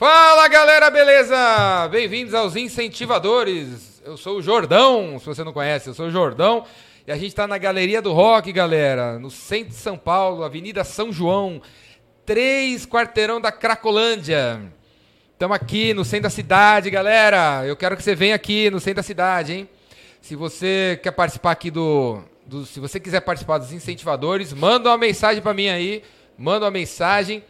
Fala galera, beleza? Bem-vindos aos Incentivadores. Eu sou o Jordão, se você não conhece, eu sou o Jordão. E a gente está na Galeria do Rock, galera, no centro de São Paulo, Avenida São João, três quarteirão da Cracolândia. Estamos aqui no centro da cidade, galera. Eu quero que você venha aqui no centro da cidade, hein? Se você quer participar aqui do, do se você quiser participar dos incentivadores, manda uma mensagem para mim aí, manda uma mensagem.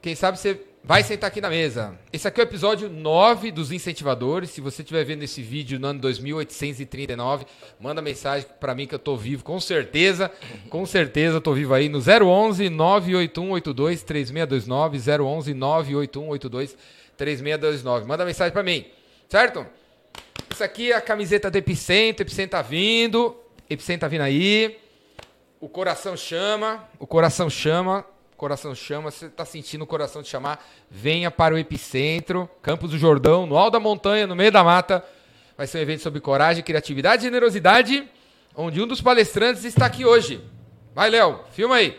Quem sabe você vai sentar aqui na mesa. Esse aqui é o episódio 9 dos incentivadores. Se você estiver vendo esse vídeo no ano 2839, manda mensagem para mim que eu tô vivo, com certeza. Com certeza eu tô vivo aí no 011 98182 3629, 011 98182 3629. Manda mensagem para mim, certo? Isso aqui é a camiseta do Epicentro, Epicentro tá vindo, Epicentro tá vindo aí. O coração chama, o coração chama, coração chama, você tá sentindo o coração te chamar, venha para o Epicentro, Campos do Jordão, no alto da montanha, no meio da mata. Vai ser um evento sobre coragem, criatividade e generosidade, onde um dos palestrantes está aqui hoje. Vai, Léo, filma aí.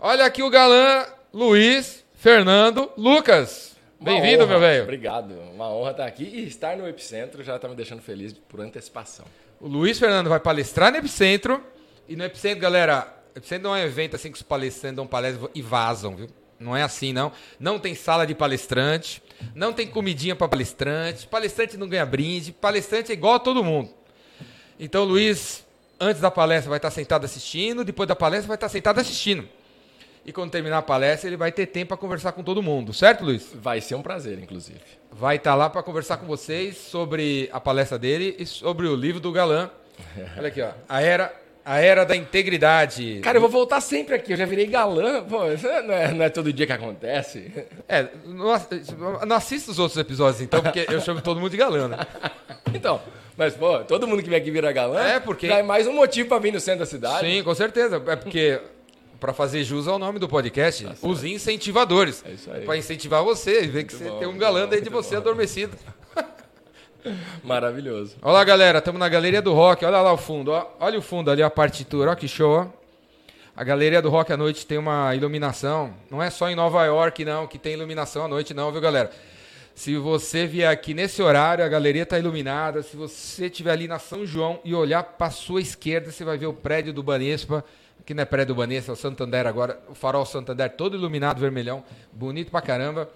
Olha aqui o galã Luiz Fernando Lucas. Bem-vindo, meu velho. Obrigado. Uma honra estar aqui e estar no Epicentro já está me deixando feliz por antecipação. O Luiz Fernando vai palestrar no Epicentro. E no Epicentro, galera, Epicentro não é um evento assim que os palestrantes dão palestra e vazam, viu? Não é assim, não. Não tem sala de palestrante, não tem comidinha para palestrante, palestrante não ganha brinde, palestrante é igual a todo mundo. Então, Luiz, antes da palestra, vai estar sentado assistindo, depois da palestra, vai estar sentado assistindo. E quando terminar a palestra, ele vai ter tempo para conversar com todo mundo, certo, Luiz? Vai ser um prazer, inclusive. Vai estar lá para conversar com vocês sobre a palestra dele e sobre o livro do Galã. Olha aqui, ó. A era, a era da integridade. Cara, eu vou voltar sempre aqui. Eu já virei galã. Pô, isso não é, não é todo dia que acontece. É, não, ass- não assista os outros episódios, então, porque eu chamo todo mundo de galã, né? Então, mas, pô, todo mundo que vem aqui vira galã. É, porque- Já é mais um motivo para vir no centro da cidade. Sim, com certeza. É porque, para fazer jus ao nome do podcast, os incentivadores. É isso aí. Para incentivar você, ver que você bom, tem um galã dentro de você bom. adormecido. Maravilhoso. Olha lá, galera, estamos na Galeria do Rock. Olha lá o fundo, ó. olha o fundo ali, a partitura, ó que show. ó. A Galeria do Rock à noite tem uma iluminação. Não é só em Nova York, não, que tem iluminação à noite, não, viu, galera? Se você vier aqui nesse horário, a galeria está iluminada. Se você estiver ali na São João e olhar para sua esquerda, você vai ver o prédio do Banespa. Que não é prédio do Banespa, é o Santander agora. O farol Santander todo iluminado, vermelhão. Bonito pra caramba.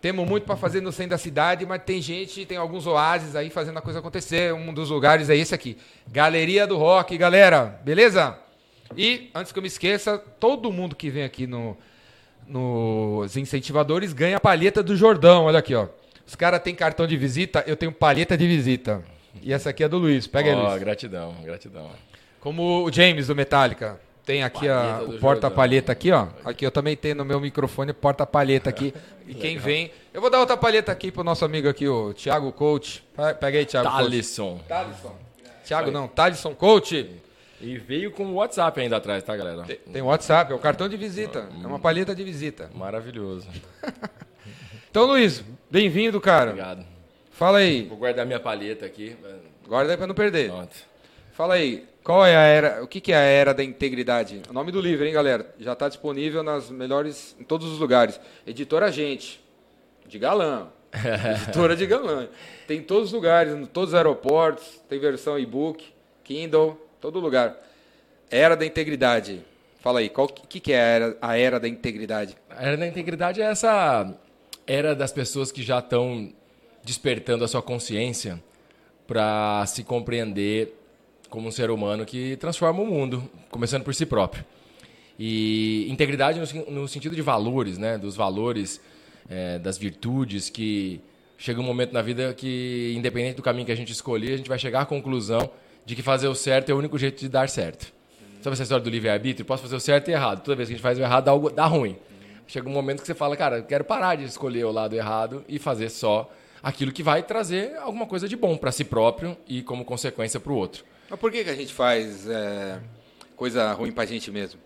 Temos muito para fazer no centro da cidade, mas tem gente, tem alguns oásis aí fazendo a coisa acontecer. Um dos lugares é esse aqui. Galeria do Rock, galera. Beleza? E, antes que eu me esqueça, todo mundo que vem aqui no, nos incentivadores ganha a palheta do Jordão. Olha aqui, ó. Os caras têm cartão de visita, eu tenho palheta de visita. E essa aqui é do Luiz. Pega aí, Ó, Luiz. gratidão, gratidão. Como o James do Metallica. Tem aqui a, o porta-palheta aqui, ó. Aqui eu também tenho no meu microfone porta-palheta aqui. E quem vem. Eu vou dar outra palheta aqui pro nosso amigo aqui, o Thiago Coach. Pe- Pega aí, Thiago Coach. Thalisson. Thalisson. Thiago não, Thalisson Coach. E veio com o WhatsApp ainda atrás, tá, galera? Tem- Tem o WhatsApp, é o cartão de visita. É uma palheta de visita. Maravilhoso. Então, Luiz, bem-vindo, cara. Obrigado. Fala aí. Vou guardar minha palheta aqui. Guarda aí pra não perder. Pronto. Fala aí, qual é a era, o que, que é a era da integridade? O nome do livro, hein, galera? Já está disponível nas melhores, em todos os lugares. Editora Gente, de galã. Editora de galã. Tem em todos os lugares, em todos os aeroportos, tem versão e-book, Kindle, todo lugar. Era da integridade. Fala aí, qual que, que é a era, a era da integridade? A era da integridade é essa era das pessoas que já estão despertando a sua consciência para se compreender como um ser humano que transforma o mundo, começando por si próprio. E integridade no, no sentido de valores, né? Dos valores, eh, das virtudes que chega um momento na vida que, independente do caminho que a gente escolher, a gente vai chegar à conclusão de que fazer o certo é o único jeito de dar certo. Sabe essa história do livre-arbítrio? Posso fazer o certo e errado. Toda vez que a gente faz o errado, dá, ruim. Chega um momento que você fala, cara, quero parar de escolher o lado errado e fazer só aquilo que vai trazer alguma coisa de bom para si próprio e, como consequência, para o outro. Mas por que, que a gente faz é, coisa ruim pra gente mesmo?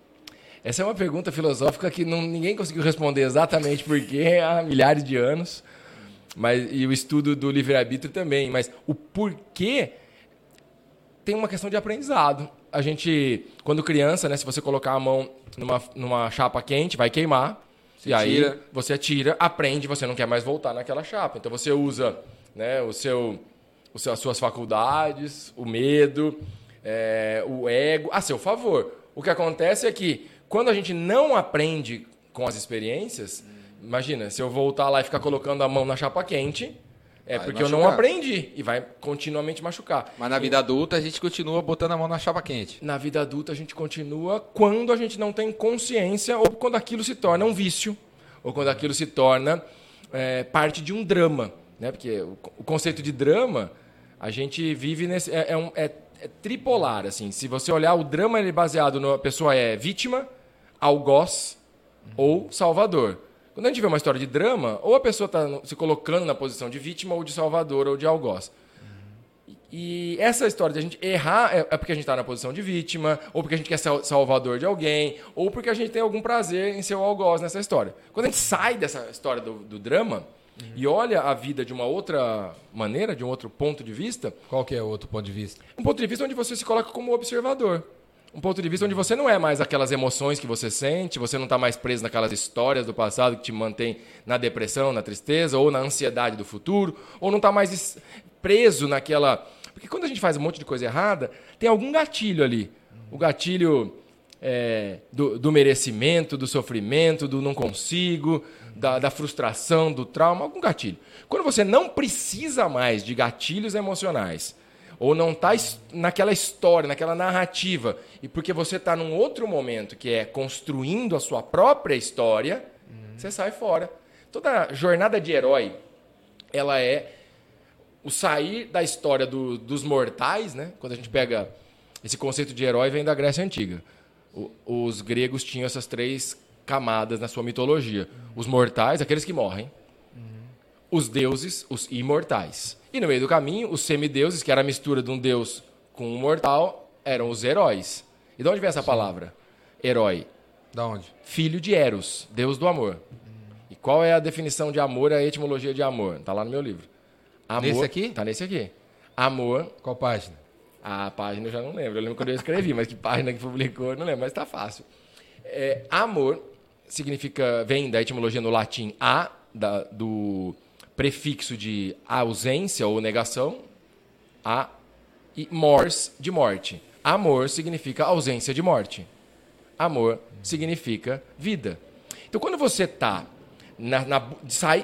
Essa é uma pergunta filosófica que não- ninguém conseguiu responder exatamente porque há milhares de anos. Mas, e o estudo do livre-arbítrio também. Mas o porquê tem uma questão de aprendizado. A gente, quando criança, né, se você colocar a mão numa, numa chapa quente, vai queimar. e aí você tira, aprende, você não quer mais voltar naquela chapa. Então você usa né, o seu, as suas faculdades, o medo, é, o ego a seu favor. O que acontece é que quando a gente não aprende com as experiências, imagina, se eu voltar lá e ficar colocando a mão na chapa quente, é vai porque machucar. eu não aprendi e vai continuamente machucar. Mas na vida adulta a gente continua botando a mão na chapa quente. Na vida adulta a gente continua quando a gente não tem consciência ou quando aquilo se torna um vício ou quando aquilo se torna é, parte de um drama, né? Porque o, o, conceito de drama a gente vive nesse é, é, um, é, é tripolar assim. Se você olhar o drama ele é baseado na pessoa é vítima, algoz ou salvador. Quando a gente vê uma história de drama, ou a pessoa está se colocando na posição de vítima, ou de salvador, ou de algoz. E essa história de a gente errar é, é porque a gente está na posição de vítima, ou porque a gente quer ser salvador de alguém, ou porque a gente tem algum prazer em ser o algoz nessa história. Quando a gente sai dessa história do, do drama uhum. e olha a vida de uma outra maneira, de um outro ponto de vista. Qual que é o outro ponto de vista? Um ponto de vista onde você se coloca como observador um ponto de vista onde você não é mais aquelas emoções que você sente, você não está mais preso naquelas histórias do passado que te mantém na depressão, na tristeza, ou na ansiedade do futuro, ou não está mais preso naquela. Porque quando a gente faz um monte de coisa errada, tem algum gatilho ali. O gatilho é, do, do, merecimento, do sofrimento, do não consigo, da, da frustração, do trauma, algum gatilho. Quando você não precisa mais de gatilhos emocionais ou não está naquela história, naquela narrativa, e porque você está num outro momento que é construindo a sua própria história, uhum. você sai fora. Toda jornada de herói, ela é o sair da história do, dos mortais, né? Quando a gente pega esse conceito de herói vem da Grécia antiga. O, os gregos tinham essas três camadas na sua mitologia: os mortais, aqueles que morrem, uhum. os deuses, os imortais. E no meio do caminho, os semideuses, que era a mistura de um deus com um mortal, eram os heróis. E de onde vem essa Sim. palavra? Herói. Da onde? Filho de Eros, deus do amor. E qual é a definição de amor, a etimologia de amor? Está lá no meu livro. Amor, nesse aqui? Está nesse aqui. Amor. Qual página? A página eu já não lembro. Eu lembro quando eu escrevi, mas que página que publicou, não lembro, mas está fácil. É, amor significa, vem da etimologia no latim a, da, do prefixo de ausência ou negação, a e mors de morte. Amor significa ausência de morte. Amor significa vida. Então, quando você está na, na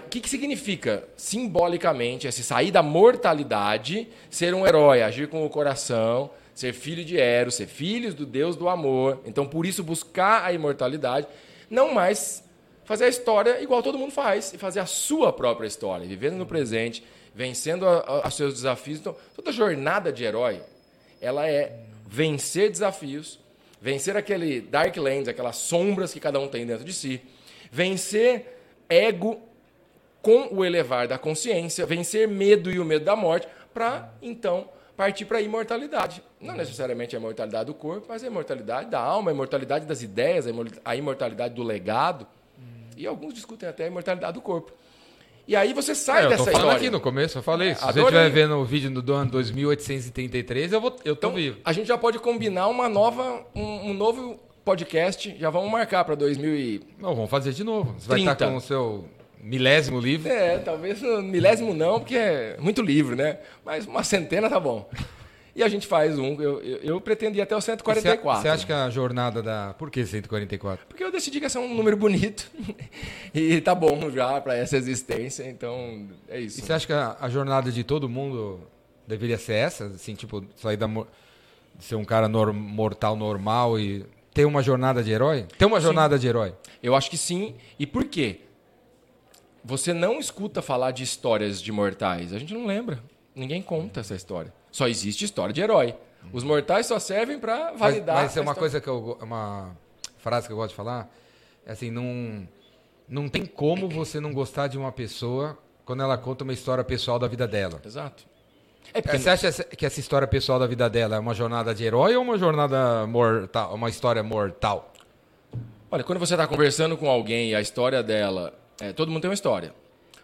que, que significa simbolicamente esse sair da mortalidade, ser um herói, agir com o coração, ser filho de Eros, ser filhos do Deus do amor. Então, por isso buscar a imortalidade, não mais fazer a história igual todo mundo faz e fazer a sua própria história, vivendo no presente, vencendo os seus desafios. Então, toda jornada de herói, ela é vencer desafios, vencer aquele dark lands, aquelas sombras que cada um tem dentro de si, vencer ego com o elevar da consciência, vencer medo e o medo da morte, para então partir para a imortalidade. Não necessariamente a imortalidade do corpo, mas a imortalidade da alma, a imortalidade das ideias, a imortalidade do legado. E alguns discutem até a imortalidade do corpo. E aí você sai é, eu dessa falando aqui no começo, eu falei. Se Adorei. você estiver vendo o vídeo do ano 2833, eu, vou, eu tô então, vivo. A gente já pode combinar uma nova, um, um novo podcast. Já vamos marcar para 2000 e... Não, vamos fazer de novo. Você 30. vai estar com o seu milésimo livro. É, talvez milésimo não, porque é muito livro, né? Mas uma centena tá bom. E a gente faz um. Eu, eu, eu pretendi até o 144. Você acha que a jornada da. Por que 144? Porque eu decidi que ia ser um número bonito. e tá bom já para essa existência. Então, é isso. E você acha que a, a, jornada de todo mundo deveria ser essa? Assim, tipo, sair da. Ser um cara mortal normal e ter uma jornada de herói? Ter uma jornada sim. de herói? Eu acho que sim. E por quê? Você não escuta falar de histórias de mortais. A gente não lembra. Ninguém conta essa história. Só existe história de herói. Os mortais só servem para validar. Mas, mas é uma coisa que eu. Uma frase que eu gosto de falar. É assim, não, não tem como você não gostar de uma pessoa quando ela conta uma história pessoal da vida dela. Exato. É porque... Você acha que essa história pessoal da vida dela é uma jornada de herói ou uma jornada mortal, uma história mortal? Olha, quando você está conversando com alguém e a história dela, é, todo mundo tem uma história.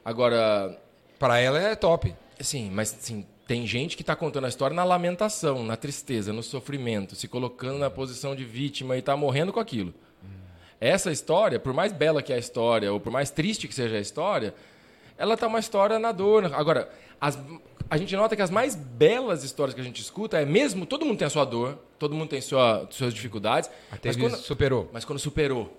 Agora, para ela é top. Sim, mas sim, tem gente que está contando a história na lamentação, na tristeza, no sofrimento, se colocando na posição de vítima e está morrendo com aquilo. essa história, por mais bela que é a história, ou por mais triste que seja a história, ela tá uma história na dor. Agora, as, a gente nota que as mais belas histórias que a gente escuta é mesmo, todo mundo tem a sua dor, todo mundo tem sua, suas dificuldades. Até mas quando, superou. Mas quando superou,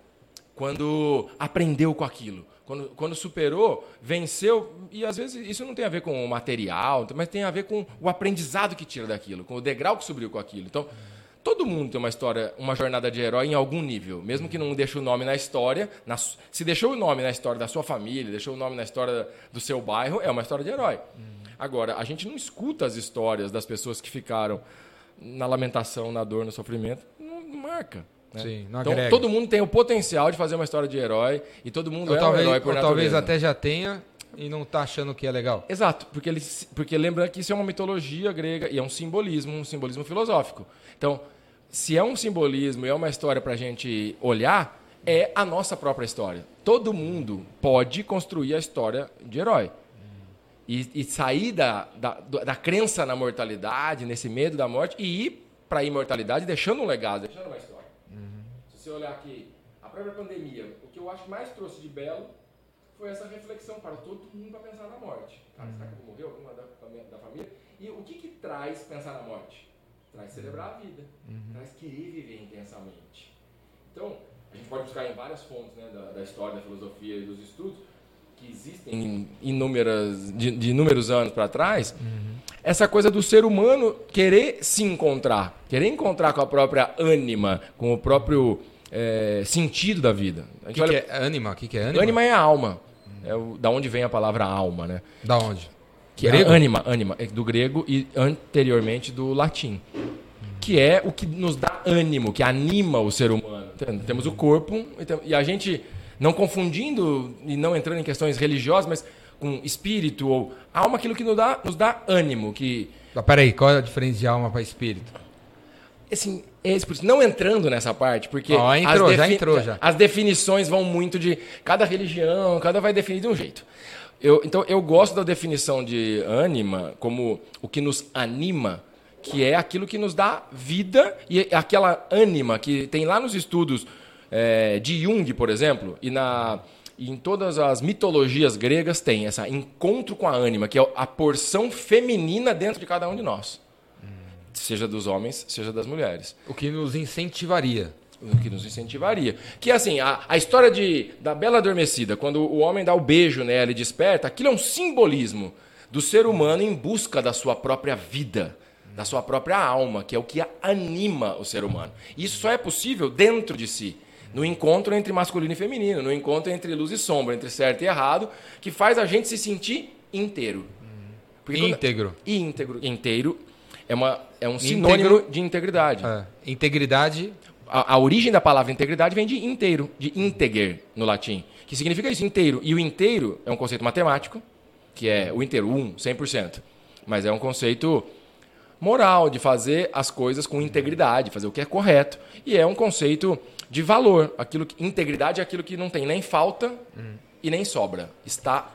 quando aprendeu com aquilo, quando, quando superou, venceu, e às vezes isso não tem a ver com o material, mas tem a ver com o aprendizado que tira daquilo, com o degrau que subiu com aquilo. Então, todo mundo tem uma história, uma jornada de herói em algum nível, mesmo que não deixe o nome na história. Na, se deixou o nome na história da sua família, deixou o nome na história do seu bairro, é uma história de herói. Agora, a gente não escuta as histórias das pessoas que ficaram na lamentação, na dor, no sofrimento, não, não marca. Né? Sim, não então, agrega. todo mundo tem o potencial de fazer uma história de herói e todo mundo Ou é talvez, um herói por ou talvez natureza. até já tenha e não tá achando que é legal. Exato, porque, ele, porque lembra que isso é uma mitologia grega e é um simbolismo, um simbolismo filosófico. Então, se é um simbolismo e é uma história para a gente olhar, é a nossa própria história. Todo mundo pode construir a história de herói. E, e sair da, da, da crença na mortalidade, nesse medo da morte, e ir para a imortalidade deixando um legado, deixando uma história. Se você olhar aqui, a própria pandemia, o que eu acho que mais trouxe de belo foi essa reflexão para todo mundo para pensar na morte. Cara, será que eu vou morrer alguma da, da família? E o que, que traz pensar na morte? Traz celebrar a vida, traz querer viver intensamente. Então, a gente pode buscar em várias fontes né, da, da história, da filosofia e dos estudos, que existem em inúmeras, de, de inúmeros anos para trás, essa coisa do ser humano querer se encontrar, querer encontrar com a própria ânima, com o próprio é, sentido da vida. O que, olha- que é ânima? O que, que é ânima? Ânima é a alma. É o, da onde vem a palavra alma, né? Da onde? Que Grego? é ânima, ânima, é do grego e anteriormente do latim. Que é o que nos dá ânimo, que anima o ser humano. Então, Temos o corpo e tem- e a gente, não confundindo e não entrando em questões religiosas, mas com espírito ou alma, aquilo que nos dá, nos dá ânimo, que Ah, peraí, qual é a diferença de alma para espírito? assim, é não entrando nessa parte, porque Ó, entrou, já entrou, já. as definições vão muito de cada religião, cada vai definir de um jeito. Eu, então, eu gosto da definição de ânima como o que nos anima, que é aquilo que nos dá vida e aquela ânima que tem lá nos estudos eh, de Jung, por exemplo, e na e em todas as mitologias gregas tem esse encontro com a ânima, que é a porção feminina dentro de cada um de nós seja dos homens, seja das mulheres. O que nos incentivaria. O que nos incentivaria. Que assim, a, a história de, da Bela Adormecida, quando o homem dá o beijo nela e desperta, aquilo é um simbolismo do ser humano em busca da sua própria vida, da sua própria alma, que é o que anima o ser humano. Isso só é possível dentro de si. No encontro entre masculino e feminino, no encontro entre luz e sombra, entre certo e errado, que faz a gente se sentir inteiro. Porque quando- Íntegro. íntegro, inteiro é, uma, é um sinônimo de integridade. É. Integridade. A, a origem da palavra integridade vem de inteiro, de integer no latim, que significa isso, inteiro. E o inteiro é um conceito matemático, que é o inteiro, um, 100%. Mas é um conceito moral, de fazer as coisas com integridade, fazer o que é correto. E é um conceito de valor. Aquilo que, integridade é aquilo que não tem nem falta e nem sobra. Está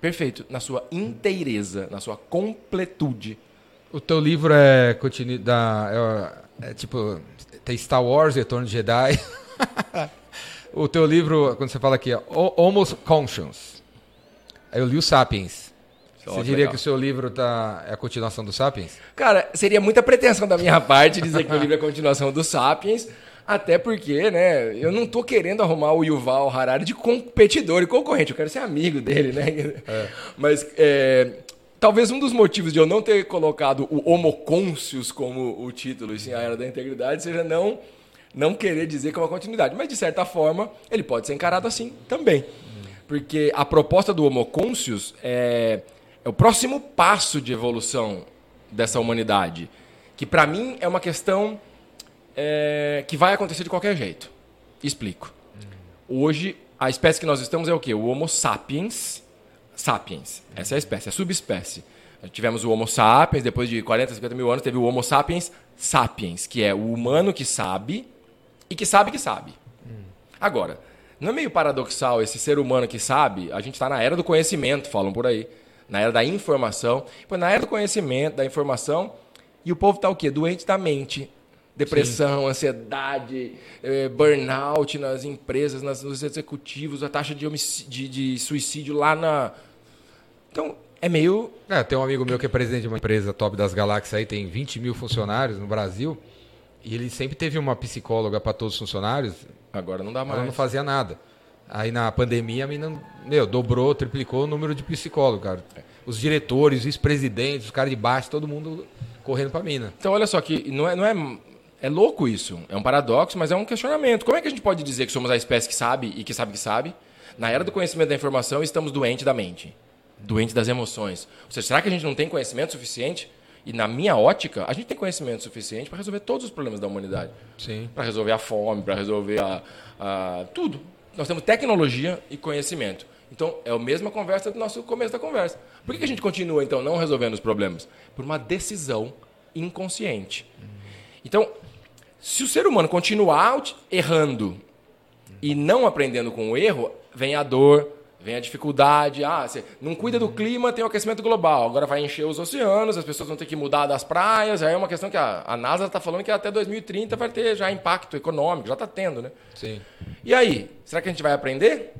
perfeito na sua inteireza, na sua completude. O teu livro é, continu... da, é, é tipo. Tem Star Wars, Retorno de Jedi. o teu livro, quando você fala aqui, ó, O- Homo Conscience. Eu li o Sapiens. Ó, Você diria legal. que o seu livro tá, é a continuação do Sapiens? Cara, seria muita pretensão da minha parte dizer que o livro é a continuação do Sapiens, até porque, né, eu não tô querendo arrumar o Yuval Harari de competidor e concorrente, eu quero ser amigo dele, né? Mas é, talvez um dos motivos de eu não ter colocado o Homo Conscius como o título, e sim a Era da Integridade, seja não, não querer dizer que é uma continuidade. Mas, de certa forma, ele pode ser encarado assim também. Porque a proposta do Homo Conscius é, é o próximo passo de evolução dessa humanidade. Que, para mim, é uma questão é, que vai acontecer de qualquer jeito. Explico. Hoje, a espécie que nós estamos é o quê? O Homo sapiens. Sapiens. Essa é a espécie, a subespécie. Tivemos o Homo sapiens, depois de 40, 50 mil anos, teve o Homo sapiens sapiens, que é o humano que sabe e que sabe que sabe. Agora, não é meio paradoxal esse ser humano que sabe? A gente está na era do conhecimento, falam por aí. Na era da informação. Pô, na era do conhecimento, da informação, e o povo está o quê? Doente da mente. Depressão, ansiedade, eh, burnout nas empresas, nas, nos executivos, a taxa de, de, de suicídio lá na. Então, é meio. É, tem um amigo meu que é presidente de uma empresa top das galáxias aí, tem 20 mil funcionários no Brasil. E ele sempre teve uma psicóloga para todos os funcionários. Agora não dá mais. Ela não fazia nada. Aí na pandemia a menina, meu, dobrou, triplicou o número de psicólogos, cara. Os diretores, os vice-presidentes, os caras de baixo, todo mundo correndo pra mina. Então, olha só que não é, não é. É louco isso. É um paradoxo, mas é um questionamento. Como é que a gente pode dizer que somos a espécie que sabe e que sabe que sabe? Na era do conhecimento da informação, estamos doentes da mente, doentes das emoções. Ou seja, será que a gente não tem conhecimento suficiente? E na minha ótica, a gente tem conhecimento suficiente para resolver todos os problemas da humanidade. Sim. Para resolver a fome, para resolver a, a, tudo. Nós temos tecnologia e conhecimento. Então, é a mesma conversa do nosso começo da conversa. Por que a gente continua, então, não resolvendo os problemas? Por uma decisão inconsciente. Então, se o ser humano continuar errando e não aprendendo com o erro, vem a dor, vem a dificuldade. Ah, você não cuida do clima, tem o aquecimento global. Agora vai encher os oceanos, as pessoas vão ter que mudar das praias. Aí é uma questão que a, a NASA está falando que até 2030 vai ter já impacto econômico, já está tendo, né? Sim. E aí, será que a gente vai aprender?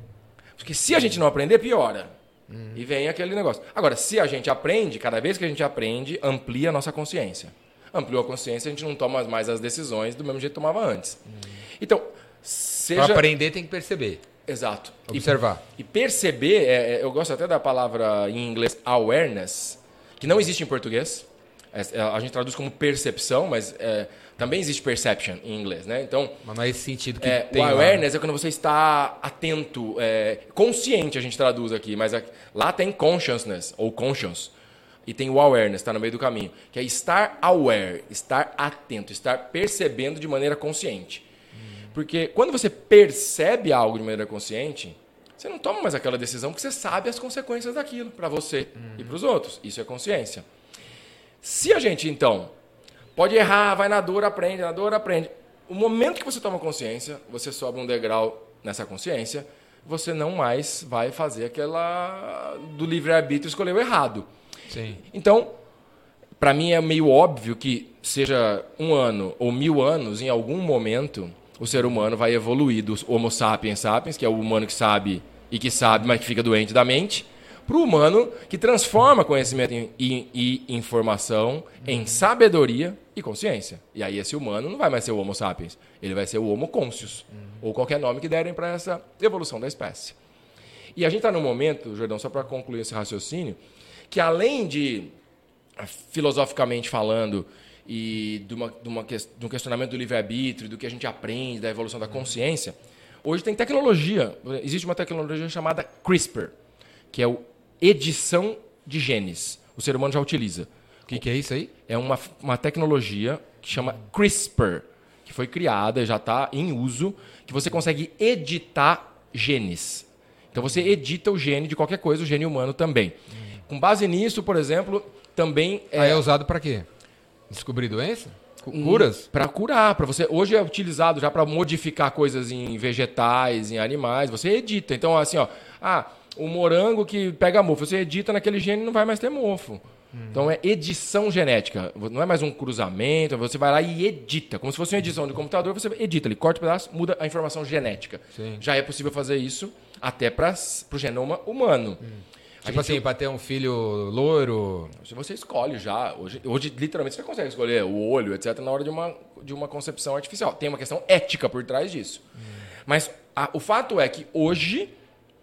Porque se a gente não aprender, piora. Uhum. E vem aquele negócio. Agora, se a gente aprende, cada vez que a gente aprende, amplia a nossa consciência. Ampliou a consciência, a gente não toma mais as decisões do mesmo jeito que tomava antes. Uhum. Então, seja... Para aprender tem que perceber. Exato. Observar. E, e perceber, é, é, eu gosto até da palavra em inglês awareness, que não existe em português. É, é a gente traduz como percepção, mas é, também existe perception em inglês, né? Então, mas não é esse sentido que é, tem o awareness lá. é quando você está atento, consciente a gente traduz aqui, mas lá tem consciousness ou conscious e tem o awareness, está no meio do caminho, que é estar aware, estar atento, estar percebendo de maneira consciente. Porque quando você percebe algo de maneira consciente, você não toma mais aquela decisão porque você sabe as consequências daquilo para você uhum. e para os outros. Isso é consciência. Se a gente, então, pode errar, vai na dor, aprende, na dor, aprende. O momento que você toma consciência, você sobe um degrau nessa consciência, você não mais vai fazer aquela do livre-arbítrio escolher o errado. Sim. Então, para mim é meio óbvio que seja um ano ou mil anos, em algum momento o ser humano vai evoluir do Homo sapiens sapiens, que é o humano que sabe e que sabe, mas que fica doente da mente, para o humano que transforma conhecimento e informação em sabedoria e consciência. E aí esse humano não vai mais ser o Homo sapiens, ele vai ser o Homo conscius, ou qualquer nome que derem para essa evolução da espécie. E a gente está num momento, Jordão, só para concluir esse raciocínio, que além de, filosoficamente falando, e de, uma, de, uma, de um questionamento do livre-arbítrio, do que a gente aprende, da evolução da consciência, hoje tem tecnologia. Existe uma tecnologia chamada CRISPR, que é o edição de genes. O ser humano já utiliza. O que, que, é isso aí? É uma, uma tecnologia que chama CRISPR, que foi criada e já está em uso, que você consegue editar genes. Então você edita o gene de qualquer coisa, o gene humano também. Hum. Com base nisso, por exemplo, também é, Aí é usado para quê? Descobrir doença? Curas? Para curar, para você. Hoje é utilizado já para modificar coisas em vegetais, em animais. Você edita. Então, assim, ó. Ah, o morango que pega mofo. Você edita naquele gene e não vai mais ter mofo. Hum. Então é edição genética. Não é mais um cruzamento. Você vai lá e edita. Como se fosse uma edição de computador, você edita. Ele corta o um pedaço, muda a informação genética. Sim. Já é possível fazer isso até para o genoma humano. Hum. Tipo assim, para ter um filho loiro. Você escolhe já. Hoje, hoje, literalmente, você consegue escolher o olho, etc., na hora de uma, de uma concepção artificial. Tem uma questão ética por trás disso. Hum. Mas a, o fato é que hoje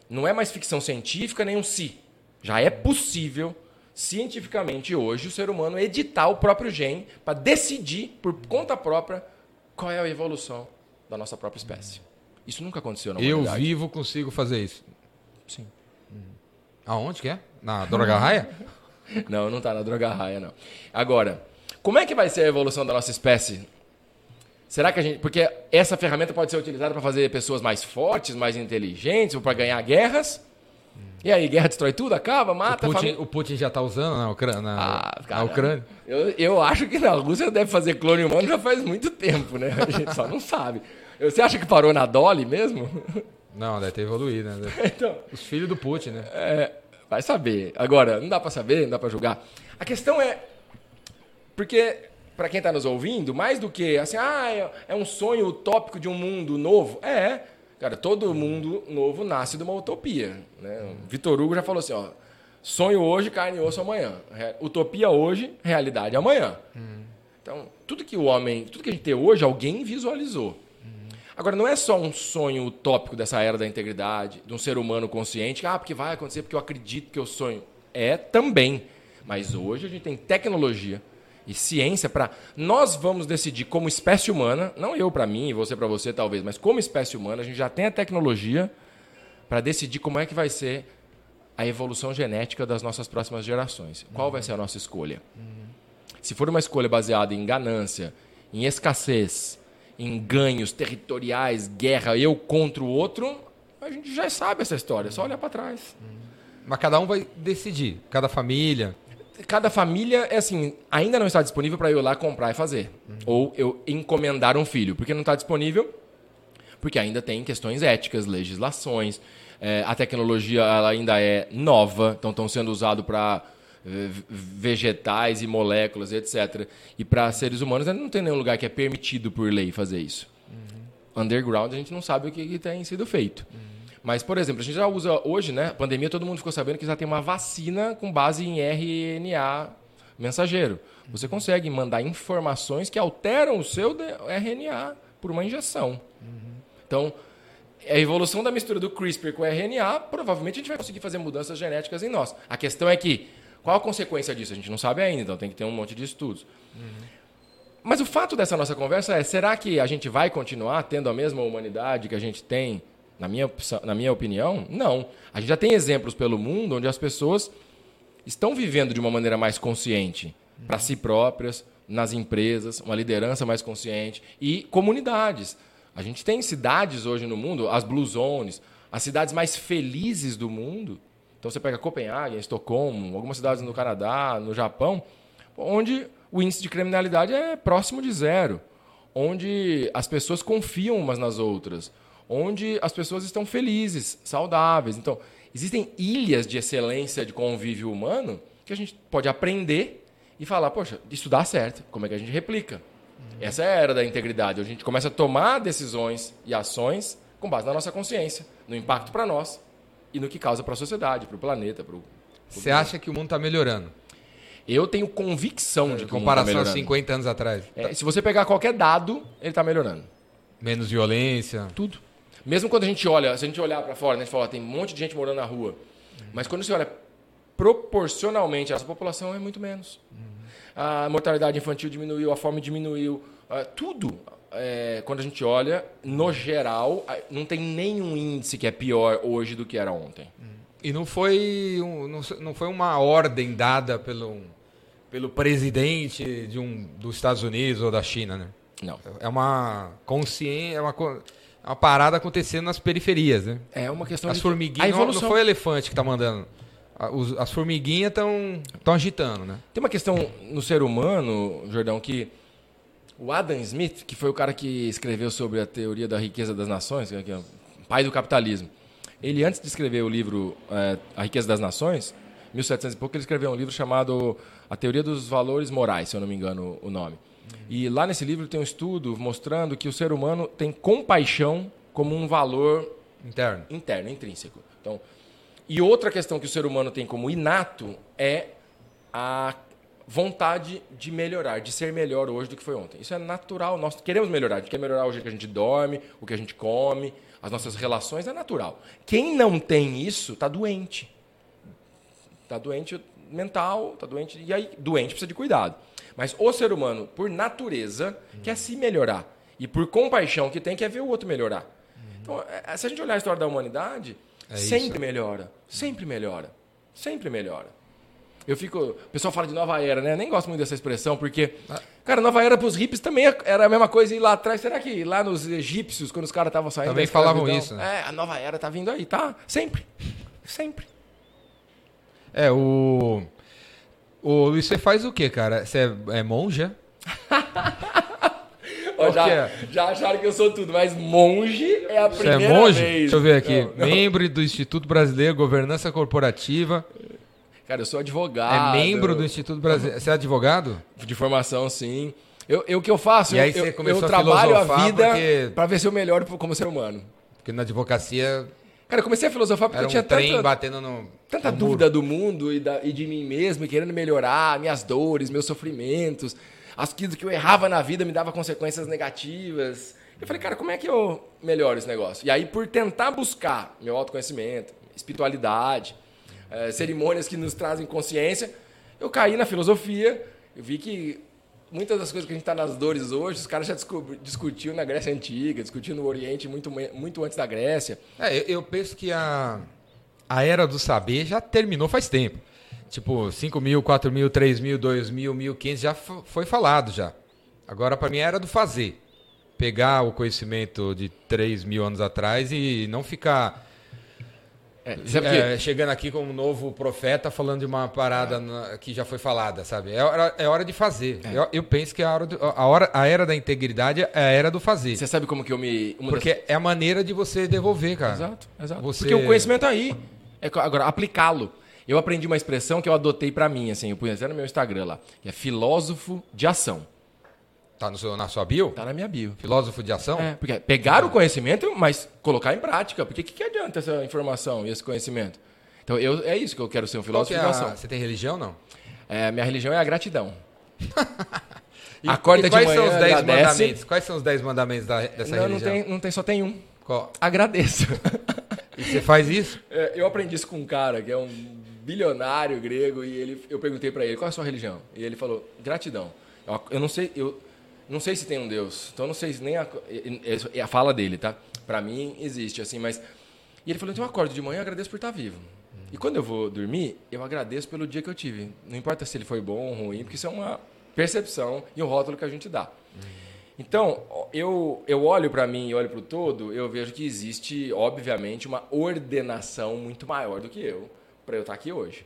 não é mais ficção científica nem um si. Já é possível, cientificamente, hoje, o ser humano editar o próprio gene para decidir, por conta própria, qual é a evolução da nossa própria espécie. Isso nunca aconteceu na humanidade. Eu vivo consigo fazer isso. Sim. Aonde que é? Na Droga Raia? não, não está na Droga Raia, não. Agora, como é que vai ser a evolução da nossa espécie? Será que a gente. Porque essa ferramenta pode ser utilizada para fazer pessoas mais fortes, mais inteligentes, ou para ganhar guerras? E aí, guerra destrói tudo, acaba, mata. O Putin, o Putin já está usando na Ucrânia. Na, ah, na Ucrânia. Eu, eu acho que na Rússia deve fazer clone humano já faz muito tempo, né? A gente só não sabe. Você acha que parou na Dolly mesmo? Não, deve ter evoluído, né? então, Os filhos do Putin, né? É, vai saber. Agora, não dá para saber, não dá para julgar. A questão é. Porque para quem está nos ouvindo, mais do que assim, ah, é, é um sonho utópico de um mundo novo. É, cara, todo mundo novo nasce de uma utopia. Né? Vitor Hugo já falou assim, ó, sonho hoje, carne e osso amanhã. Utopia hoje, realidade amanhã. Hum. Então, tudo que o homem, tudo que a gente tem hoje, alguém visualizou. Agora, não é só um sonho utópico dessa era da integridade, de um ser humano consciente, ah, porque vai acontecer, porque eu acredito que eu sonho. É também. Mas hoje a gente tem tecnologia e ciência para. Nós vamos decidir, como espécie humana, não eu para mim e você para você talvez, mas como espécie humana, a gente já tem a tecnologia para decidir como é que vai ser a evolução genética das nossas próximas gerações. Qual vai ser a nossa escolha? Se for uma escolha baseada em ganância, em escassez, em ganhos territoriais, guerra, eu contra o outro, a gente já sabe essa história, é só olhar para trás. Mas cada um vai decidir, cada família. Cada família é assim, ainda não está disponível para eu ir lá comprar e fazer. Uhum. Ou eu encomendar um filho. Porque não está disponível? Porque ainda tem questões éticas, legislações. É, a tecnologia ela ainda é nova, então estão sendo usados para vegetais e moléculas, etc. E para seres humanos não tem nenhum lugar que é permitido por lei fazer isso. Uhum. Underground a gente não sabe o que, que tem sido feito. Uhum. Mas, por exemplo, a gente já usa hoje, né? Pandemia, todo mundo ficou sabendo que já tem uma vacina com base em RNA mensageiro. Você uhum. consegue mandar informações que alteram o seu RNA por uma injeção. Uhum. Então, a evolução da mistura do CRISPR com o RNA, provavelmente a gente vai conseguir fazer mudanças genéticas em nós. A questão é que qual a consequência disso? A gente não sabe ainda, então tem que ter um monte de estudos. Uhum. Mas o fato dessa nossa conversa é: será que a gente vai continuar tendo a mesma humanidade que a gente tem, na minha, na minha opinião? Não. A gente já tem exemplos pelo mundo onde as pessoas estão vivendo de uma maneira mais consciente, uhum. para si próprias, nas empresas, uma liderança mais consciente e comunidades. A gente tem cidades hoje no mundo, as Blue Zones, as cidades mais felizes do mundo, então você pega Copenhague, Estocolmo, algumas cidades no Canadá, no Japão, onde o índice de criminalidade é próximo de zero, onde as pessoas confiam umas nas outras, onde as pessoas estão felizes, saudáveis. Então, existem ilhas de excelência de convívio humano que a gente pode aprender e falar, poxa, isso dá certo, como é que a gente replica? Uhum. Essa é a era da integridade, onde a gente começa a tomar decisões e ações com base na nossa consciência, no impacto para nós e no que causa para a sociedade, para o planeta. Pro, Você acha que o mundo está melhorando? Eu tenho convicção é, de que comparação a 50 anos atrás. É, se você pegar qualquer dado, ele está melhorando. Menos violência. Tudo. Mesmo quando a gente olha, se a gente olhar para fora, né, a gente fala, tem um monte de gente morando na rua. Mas quando você olha proporcionalmente, a nossa população é muito menos. A mortalidade infantil diminuiu, a fome diminuiu, tudo. É, quando a gente olha, no geral, não tem nenhum índice que é pior hoje do que era ontem. E não foi, um, não foi uma ordem dada pelo, pelo presidente de um, dos Estados Unidos ou da China, né? Não. É uma consciência, é uma, é uma parada acontecendo nas periferias, né? É uma questão As de... formiguinhas, não, não foi o elefante que está mandando. As formiguinhas estão agitando, né? Tem uma questão no ser humano, Jordão, que o Adam Smith, que foi o cara que escreveu sobre a teoria da riqueza das nações, que é o pai do capitalismo, ele, antes de escrever o livro é, A Riqueza das Nações, 1700 e pouco, ele escreveu um livro chamado A Teoria dos Valores Morais, se eu não me engano o nome. E lá nesse livro tem um estudo mostrando que o ser humano tem compaixão como um valor interno, interno intrínseco. Então, e outra questão que o ser humano tem como inato é a vontade de melhorar, de ser melhor hoje do que foi ontem. Isso é natural, nós queremos melhorar, a gente quer melhorar o jeito que a gente dorme, o que a gente come, as nossas relações, é natural. Quem não tem isso, está doente. Está doente mental, está doente, e aí doente precisa de cuidado. Mas o ser humano, por natureza, quer se melhorar. E por compaixão que tem, quer ver o outro melhorar. Então, é, se a gente olhar a história da humanidade, é sempre isso. melhora. Sempre melhora. Sempre melhora. Eu fico. O pessoal fala de nova era, né? Eu nem gosto muito dessa expressão, porque. Cara, nova era pros hippies também era a mesma coisa. E lá atrás, será que lá nos egípcios, quando os caras estavam saindo. Também falavam isso, né? É, a nova era tá vindo aí, tá? Sempre. Sempre. É, o. O Luiz, você faz o quê, cara? Você é, é monja? já, já acharam que eu sou tudo, mas monge é a primeira Você é monge? vez. Deixa eu ver aqui. Não, não. Membro do Instituto Brasileiro Governança Corporativa. Cara, eu sou advogado. É membro do Instituto Brasileiro. Você é advogado? De formação, sim. Eu, eu o que eu faço, E aí eu, você eu, começou eu a trabalho a vida porque- pra ver se eu melhoro como ser humano. Porque na advocacia Cara, eu comecei a filosofar porque eu um tinha trem tanta, batendo no. tanta no dúvida do mundo e, da- e de mim mesmo, e querendo melhorar minhas dores, meus sofrimentos. Aquilo que eu errava na vida me dava consequências negativas. Eu falei, cara, como é que eu melhoro esse negócio? E aí, por tentar buscar meu autoconhecimento, espiritualidade, eh, cerimônias que nos trazem consciência, eu caí na filosofia. Eu vi que muitas das coisas que a gente está nas dores hoje, os caras já discutiam na Grécia Antiga, discutiam no Oriente muito, muito antes da Grécia. É, eu, eu penso que a, a era do saber já terminou faz tempo. Tipo, 5 mil, 4 mil, 3 mil, 2 mil, 1.500 já fo- foi falado já. Agora, para mim, é era do fazer. Pegar o conhecimento de 3 mil anos atrás e não ficar É, é, chegando aqui como um novo profeta falando de uma parada na- que já foi falada, sabe? É hora, é hora de fazer. Eu, eu penso que a, hora do- a, hora, a era da integridade é a era do fazer. Você sabe como que eu me. uma das- Porque é a maneira de você devolver, cara. Exato, exato. Você- Porque o conhecimento tá aí. É agora, aplicá-lo. Eu aprendi uma expressão que eu adotei pra mim, assim, eu pus até no meu Instagram lá. Que é filósofo de ação. Tá no seu, na sua bio? Tá na minha bio. Filósofo de ação? É, porque pegar o conhecimento, mas colocar em prática. Porque o que, que adianta essa informação e esse conhecimento? Então, eu, é isso que eu quero ser um filósofo é de a- ação. Você tem religião não? É, minha religião é a gratidão. E, Acorda e de quais manhã, são os 10 agradece. mandamentos? Quais são os 10 mandamentos da- dessa Não, não religião? tem, não tem, só tem um. Qual? Agradeço. E você faz isso? É, eu aprendi isso com um cara que é um bilionário grego e ele, eu perguntei pra ele qual é a sua religião e ele falou gratidão. Eu, eu não sei, eu não sei se tem um Deus, então não sei se nem a, é, é a fala dele, tá? Pra mim existe assim, mas e ele falou então eu acordo de manhã e agradeço por estar vivo. E quando eu vou dormir, eu agradeço pelo dia que eu tive. Não importa se ele foi bom ou ruim, porque isso é uma percepção e um rótulo que a gente dá. Então, eu, eu olho para mim e olho para o todo, eu vejo que existe, obviamente, uma ordenação muito maior do que eu para eu estar aqui hoje.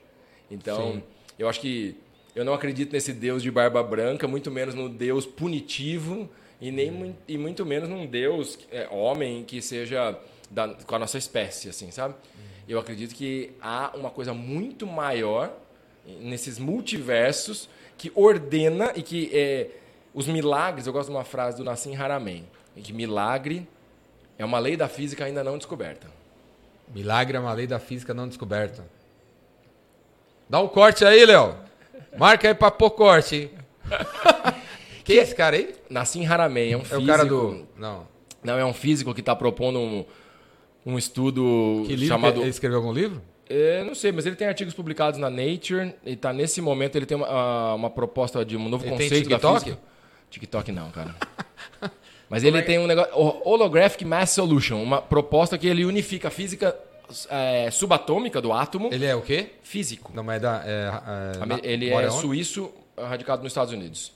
Então, Sim. eu acho que eu não acredito nesse Deus de barba branca, muito menos no Deus punitivo e nem mui- e muito menos num Deus é, homem que seja da, com a nossa espécie, assim, sabe? Eu acredito que há uma coisa muito maior nesses multiversos que ordena e que é, os milagres, eu gosto de uma frase do Nassim Haramein, que milagre é uma lei da física ainda não descoberta. Milagre é uma lei da física não descoberta. Dá um corte aí, Léo. Marca aí pra pôr corte, hein? Quem é esse cara aí? Nassim Haramein é um É físico... o cara do... Não. Não, é um físico que está propondo um, um estudo Que livro chamado... ele escreveu algum livro? É, não sei, mas ele tem artigos publicados na Nature e tá nesse momento ele tem uma, ah, uma proposta de um novo Ele conceito da TikTok? física. TikTok não, cara. mas ele tem um negócio, Holographic Mass Solution, uma proposta que ele unifica a física é, subatômica do átomo, Ele é o quê? físico. Não, mas é da... É, é, Ele é onde? suíço, radicado nos Estados Unidos.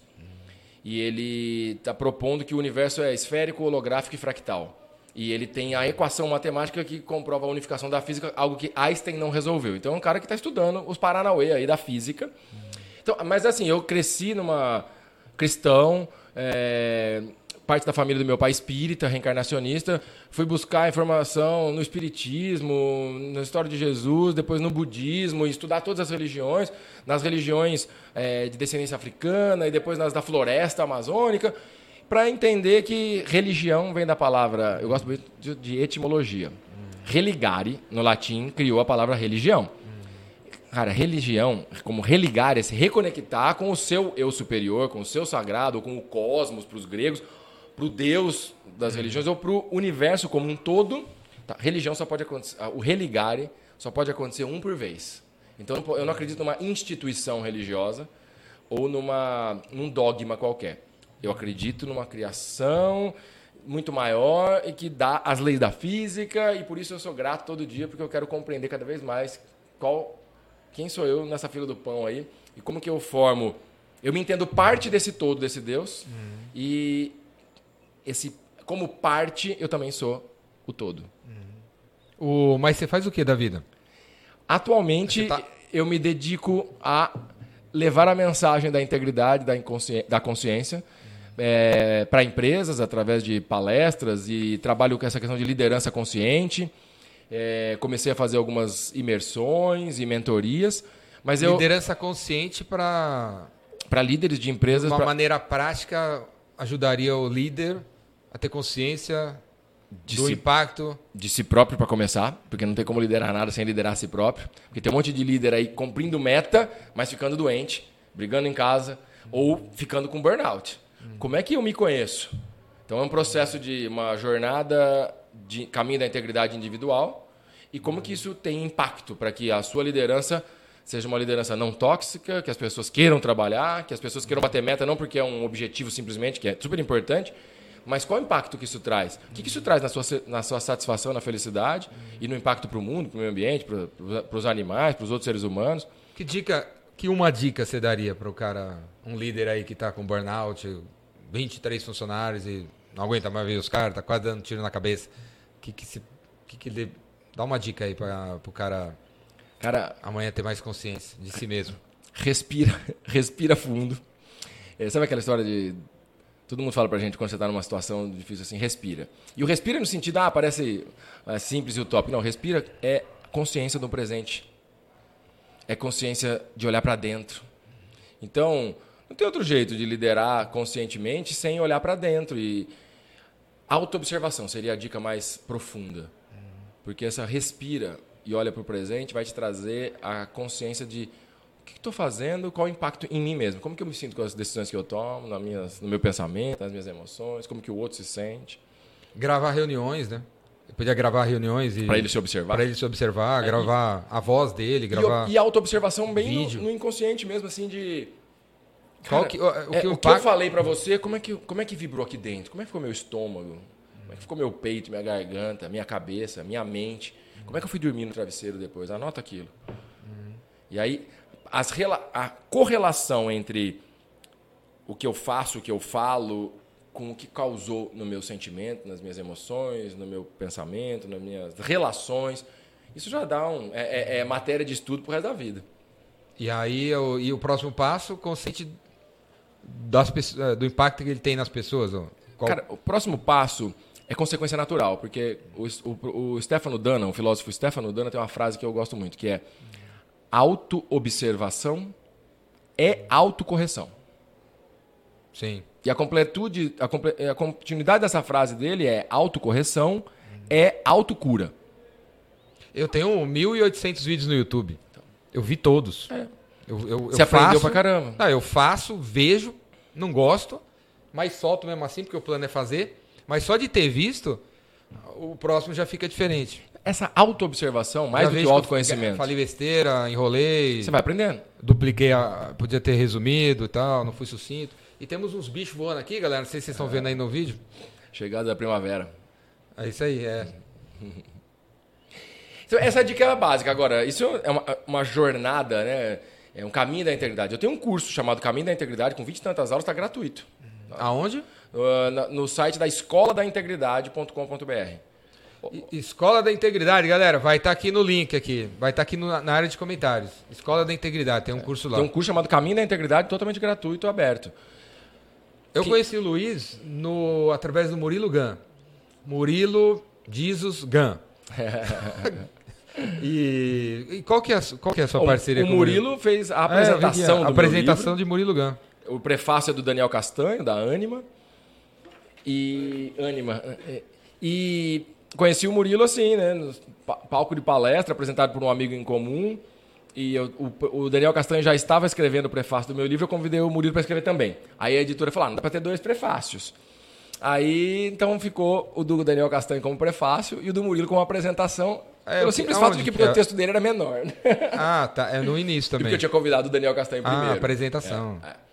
E ele está propondo que o universo é esférico, holográfico e fractal. E ele tem a equação matemática que comprova a unificação da física, algo que Einstein não resolveu. Então é um cara que está estudando os Paranauê aí da física. Então, mas assim, eu cresci numa cristão, é, parte da família do meu pai espírita, reencarnacionista, fui buscar informação no espiritismo, na história de Jesus, depois no budismo, estudar todas as religiões, nas religiões é, de descendência africana e depois nas da floresta amazônica, para entender que religião vem da palavra, eu gosto muito de, de etimologia. Religare, no latim, criou a palavra religião. Cara, religião, como religar, é se reconectar com o seu eu superior, com o seu sagrado, com o cosmos, para os gregos, para o Deus das religiões, ou para o universo como um todo. Tá, religião só pode acontecer, ah, o religare só pode acontecer um por vez. Então eu não acredito numa instituição religiosa ou numa, num dogma qualquer. Eu acredito numa criação muito maior e que dá as leis da física e por isso eu sou grato todo dia porque eu quero compreender cada vez mais qual quem sou eu nessa fila do pão aí e como que eu formo eu me entendo parte desse todo desse Deus e esse como parte eu também sou o todo O, mas você faz o que da vida? atualmente tá- eu me dedico a levar a mensagem da integridade da, inconsci... da consciência para empresas através de palestras e trabalho com essa questão de liderança consciente É, comecei a fazer algumas imersões e mentorias mas eu Liderança consciente para Para líderes de empresas. De uma pra... maneira prática, ajudaria o líder a ter consciência de do si, impacto. De si próprio, para começar, porque não tem como liderar nada sem liderar a si próprio. Porque tem um monte de líder aí cumprindo meta, mas ficando doente, brigando em casa ou ficando com burnout. Hum. Como é que eu me conheço? Então é um processo de uma jornada de caminho da integridade individual e como que isso tem impacto para que a sua liderança seja uma liderança não tóxica, que as pessoas queiram trabalhar, que as pessoas queiram bater meta não porque é um objetivo simplesmente, que é super importante, mas qual o impacto que isso traz? O que, isso traz na sua, na sua satisfação, na felicidade e no impacto para o mundo, para o meio ambiente, para os animais, para os outros seres humanos? Que dica, que uma dica você daria para o cara, um líder aí que está com burnout, 23 funcionários e não aguenta mais ver os caras, está quase dando tiro na cabeça? Que que se, que que ele, dá uma dica aí para o cara Cara, amanhã ter mais consciência de si mesmo. Respira, respira fundo. É, sabe aquela história de todo mundo fala pra gente quando você está numa situação difícil assim, respira. E o respira no sentido, ah, parece é, simples e utópico. Não, respira é consciência do presente. É consciência de olhar para dentro. Então, não tem outro jeito de liderar conscientemente sem olhar para dentro. E autoobservação seria a dica mais profunda. Porque essa respira e olha para o presente, vai te trazer a consciência de que estou fazendo, qual o impacto em mim mesmo, como que eu me sinto com as decisões que eu tomo, na minhas, no meu pensamento, nas minhas emoções, como que o outro se sente. Gravar reuniões, né? Eu podia gravar reuniões e para ele se observar, para ele se observar, é, gravar e, a voz dele, gravar e, e autoobservação bem no, no, inconsciente mesmo, assim de Cara, que, o, o, que, é, o que eu falei para você, como é que como é que vibrou aqui dentro? Como é que ficou meu estômago? Como é que ficou meu peito, minha garganta, minha cabeça, minha mente? Como é que eu fui dormir no travesseiro depois? Anota aquilo. Uhum. E aí, as, a correlação entre o que eu faço, o que eu falo, com o que causou no meu sentimento, nas minhas emoções, no meu pensamento, nas minhas relações, isso já dá um. É, é, é matéria de estudo pro resto da vida. E aí, o, e o próximo passo, consciente das, do impacto que ele tem nas pessoas? Qual... Cara, o próximo passo é consequência natural, porque o, o, o Stefano Dana, o filósofo Stefano Dana, tem uma frase que eu gosto muito, que é auto-observação é autocorreção. Sim. E a completude, a, comple, a continuidade dessa frase dele é autocorreção é autocura. Eu tenho 1.800 vídeos no YouTube. Eu vi todos. É. Eu, eu, Você eu aprendeu pra caramba. Não, eu faço, vejo, não gosto, mas solto mesmo assim, porque o plano é fazer. Mas só de ter visto, o próximo já fica diferente. Essa autoobservação, mais do que o autoconhecimento. Falei besteira, enrolei. Você vai aprendendo. Dupliquei, a, podia ter resumido e tal, não fui sucinto. E temos uns bichos voando aqui, galera. Não sei se vocês estão vendo aí no vídeo. Chegada da primavera. É isso aí, é. Então, essa dica é básica. Agora, isso é uma, uma, jornada, né? É um caminho da integridade. Eu tenho um curso chamado Caminho da Integridade, com 20 e tantas aulas, está gratuito. Aonde? uh, no site da escola da integridade.com.br. Escola da Integridade, galera, vai estar tá aqui no link aqui, vai estar tá aqui no, na área de comentários. Escola da Integridade, tem um curso lá. Tem um curso chamado Caminho da Integridade, totalmente gratuito, aberto. Eu que... conheci o Luiz no, através do Murilo Gun. Murilo Jesus Gun. e, e, qual, que é, qual que é a sua parceria o, o Murilo? O Murilo fez a apresentação é, a apresentação de Murilo Gun. O prefácio é do Daniel Castanho, da Anima. E. Anima. É, e conheci o Murilo assim, né? No palco de palestra, apresentado por um amigo em comum. E eu, o, o, Daniel Castanho já estava escrevendo o prefácio do meu livro, eu convidei o Murilo para escrever também. Aí a editora falou: ah, não dá para ter dois prefácios. Aí então ficou o do Daniel Castanho como prefácio e o do Murilo como apresentação. É, pelo simples fato de que, que é? o texto dele era menor. Né? Ah, tá. É no início também. porque eu tinha convidado o Daniel Castanho ah, primeiro. Ah, apresentação. É, é.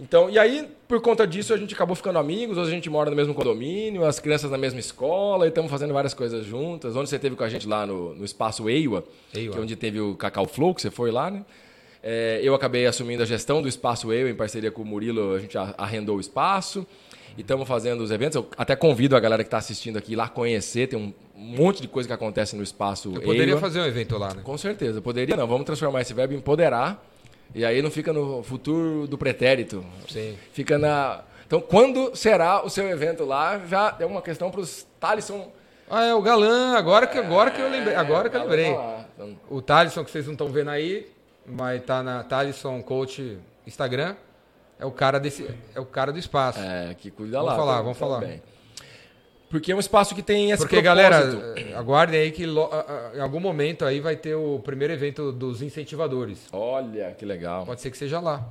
Então, e aí, por conta disso, a gente acabou ficando amigos, hoje a gente mora no mesmo condomínio, as crianças na mesma escola, e estamos fazendo várias coisas juntas. Onde você teve com a gente lá no, no espaço Eiwa, Eiwa, que é onde teve o Cacau Flow, que você foi lá, né? É, eu acabei assumindo a gestão do espaço Eiwa, em parceria com o Murilo, a gente arrendou o espaço. E estamos fazendo os eventos. Eu até convido a galera que está assistindo aqui lá conhecer. Tem um monte de coisa que acontece no espaço. Eu poderia fazer um evento lá, né? Com certeza, poderia. Não, vamos transformar esse verbo em empoderar e aí não fica no futuro do pretérito. Sim. Fica na. Então, quando será o seu evento lá? Já é uma questão para os Thalisson. Ah, é o Galã, agora que, agora que eu lembrei. Agora que eu lembrei. Tá o Thalisson, que vocês não estão vendo aí, estar tá na Thalisson Coach Instagram. é o cara desse, é o cara do espaço. É, que cuida Vamos lá. falar, tam- vamos falar. também. Porque é um espaço que tem esse Porque, propósito. galera, aguardem aí que lo- a- a- em algum momento aí vai ter o primeiro evento dos incentivadores. Olha, que legal. Pode ser que seja lá.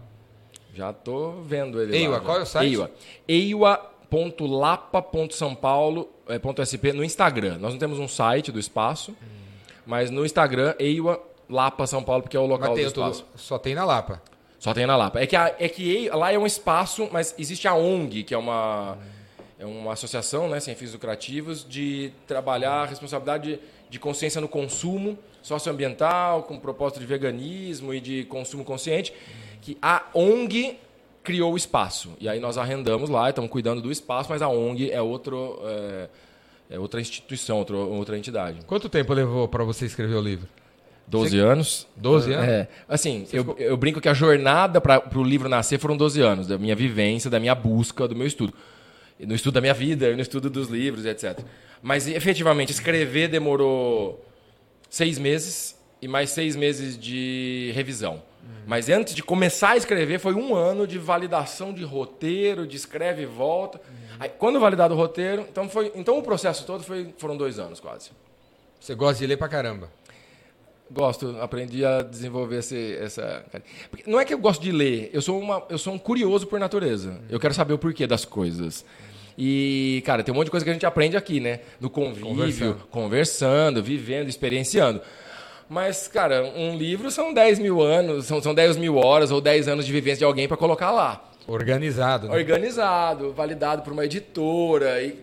Já tô vendo ele Eiwa, lá. já. qual é o site? Eiwa. Eiwa.lapa.sãopaulo.sp no Instagram. Nós não temos um site do espaço, mas no Instagram, Eiwa Lapa São Paulo, porque é o local do espaço. só tem na Lapa. Só tem na Lapa. É que, a- é que lá é um espaço, mas existe a ONG, que é uma, é uma associação né, sem fins lucrativos de trabalhar a responsabilidade de, de consciência no consumo socioambiental, com propósito de veganismo e de consumo consciente, que a ONG criou o espaço. E aí nós arrendamos lá, estamos cuidando do espaço, mas a ONG é, outro, é, é outra instituição, outra, outra entidade. Quanto tempo levou para você escrever o livro? 12 anos. 12 anos? É, assim, eu, eu brinco que a jornada para o livro nascer foram 12 anos, da minha vivência, da minha busca, do meu estudo. No estudo da minha vida, no estudo dos livros, etc. Mas, efetivamente, escrever demorou seis meses e mais seis meses de revisão. Mas antes de começar a escrever, foi um ano de validação de roteiro, de escreve e volta. Aí, quando validado o roteiro, então, foi, então o processo todo foi, foram dois anos quase. Você gosta de ler pra caramba. Gosto, aprendi a desenvolver esse, essa. Porque Não é que eu gosto de ler, eu sou, uma, eu sou um curioso por natureza. Eu quero saber o porquê das coisas. E, cara, tem um monte de coisa que a gente aprende aqui, né? No convívio, Conversando. conversando, vivendo, experienciando. Mas, cara, um livro são 10 mil anos, são, são 10 mil horas ou 10 anos de vivência de alguém para colocar lá. Organizado. Né? Organizado, validado por uma editora. E,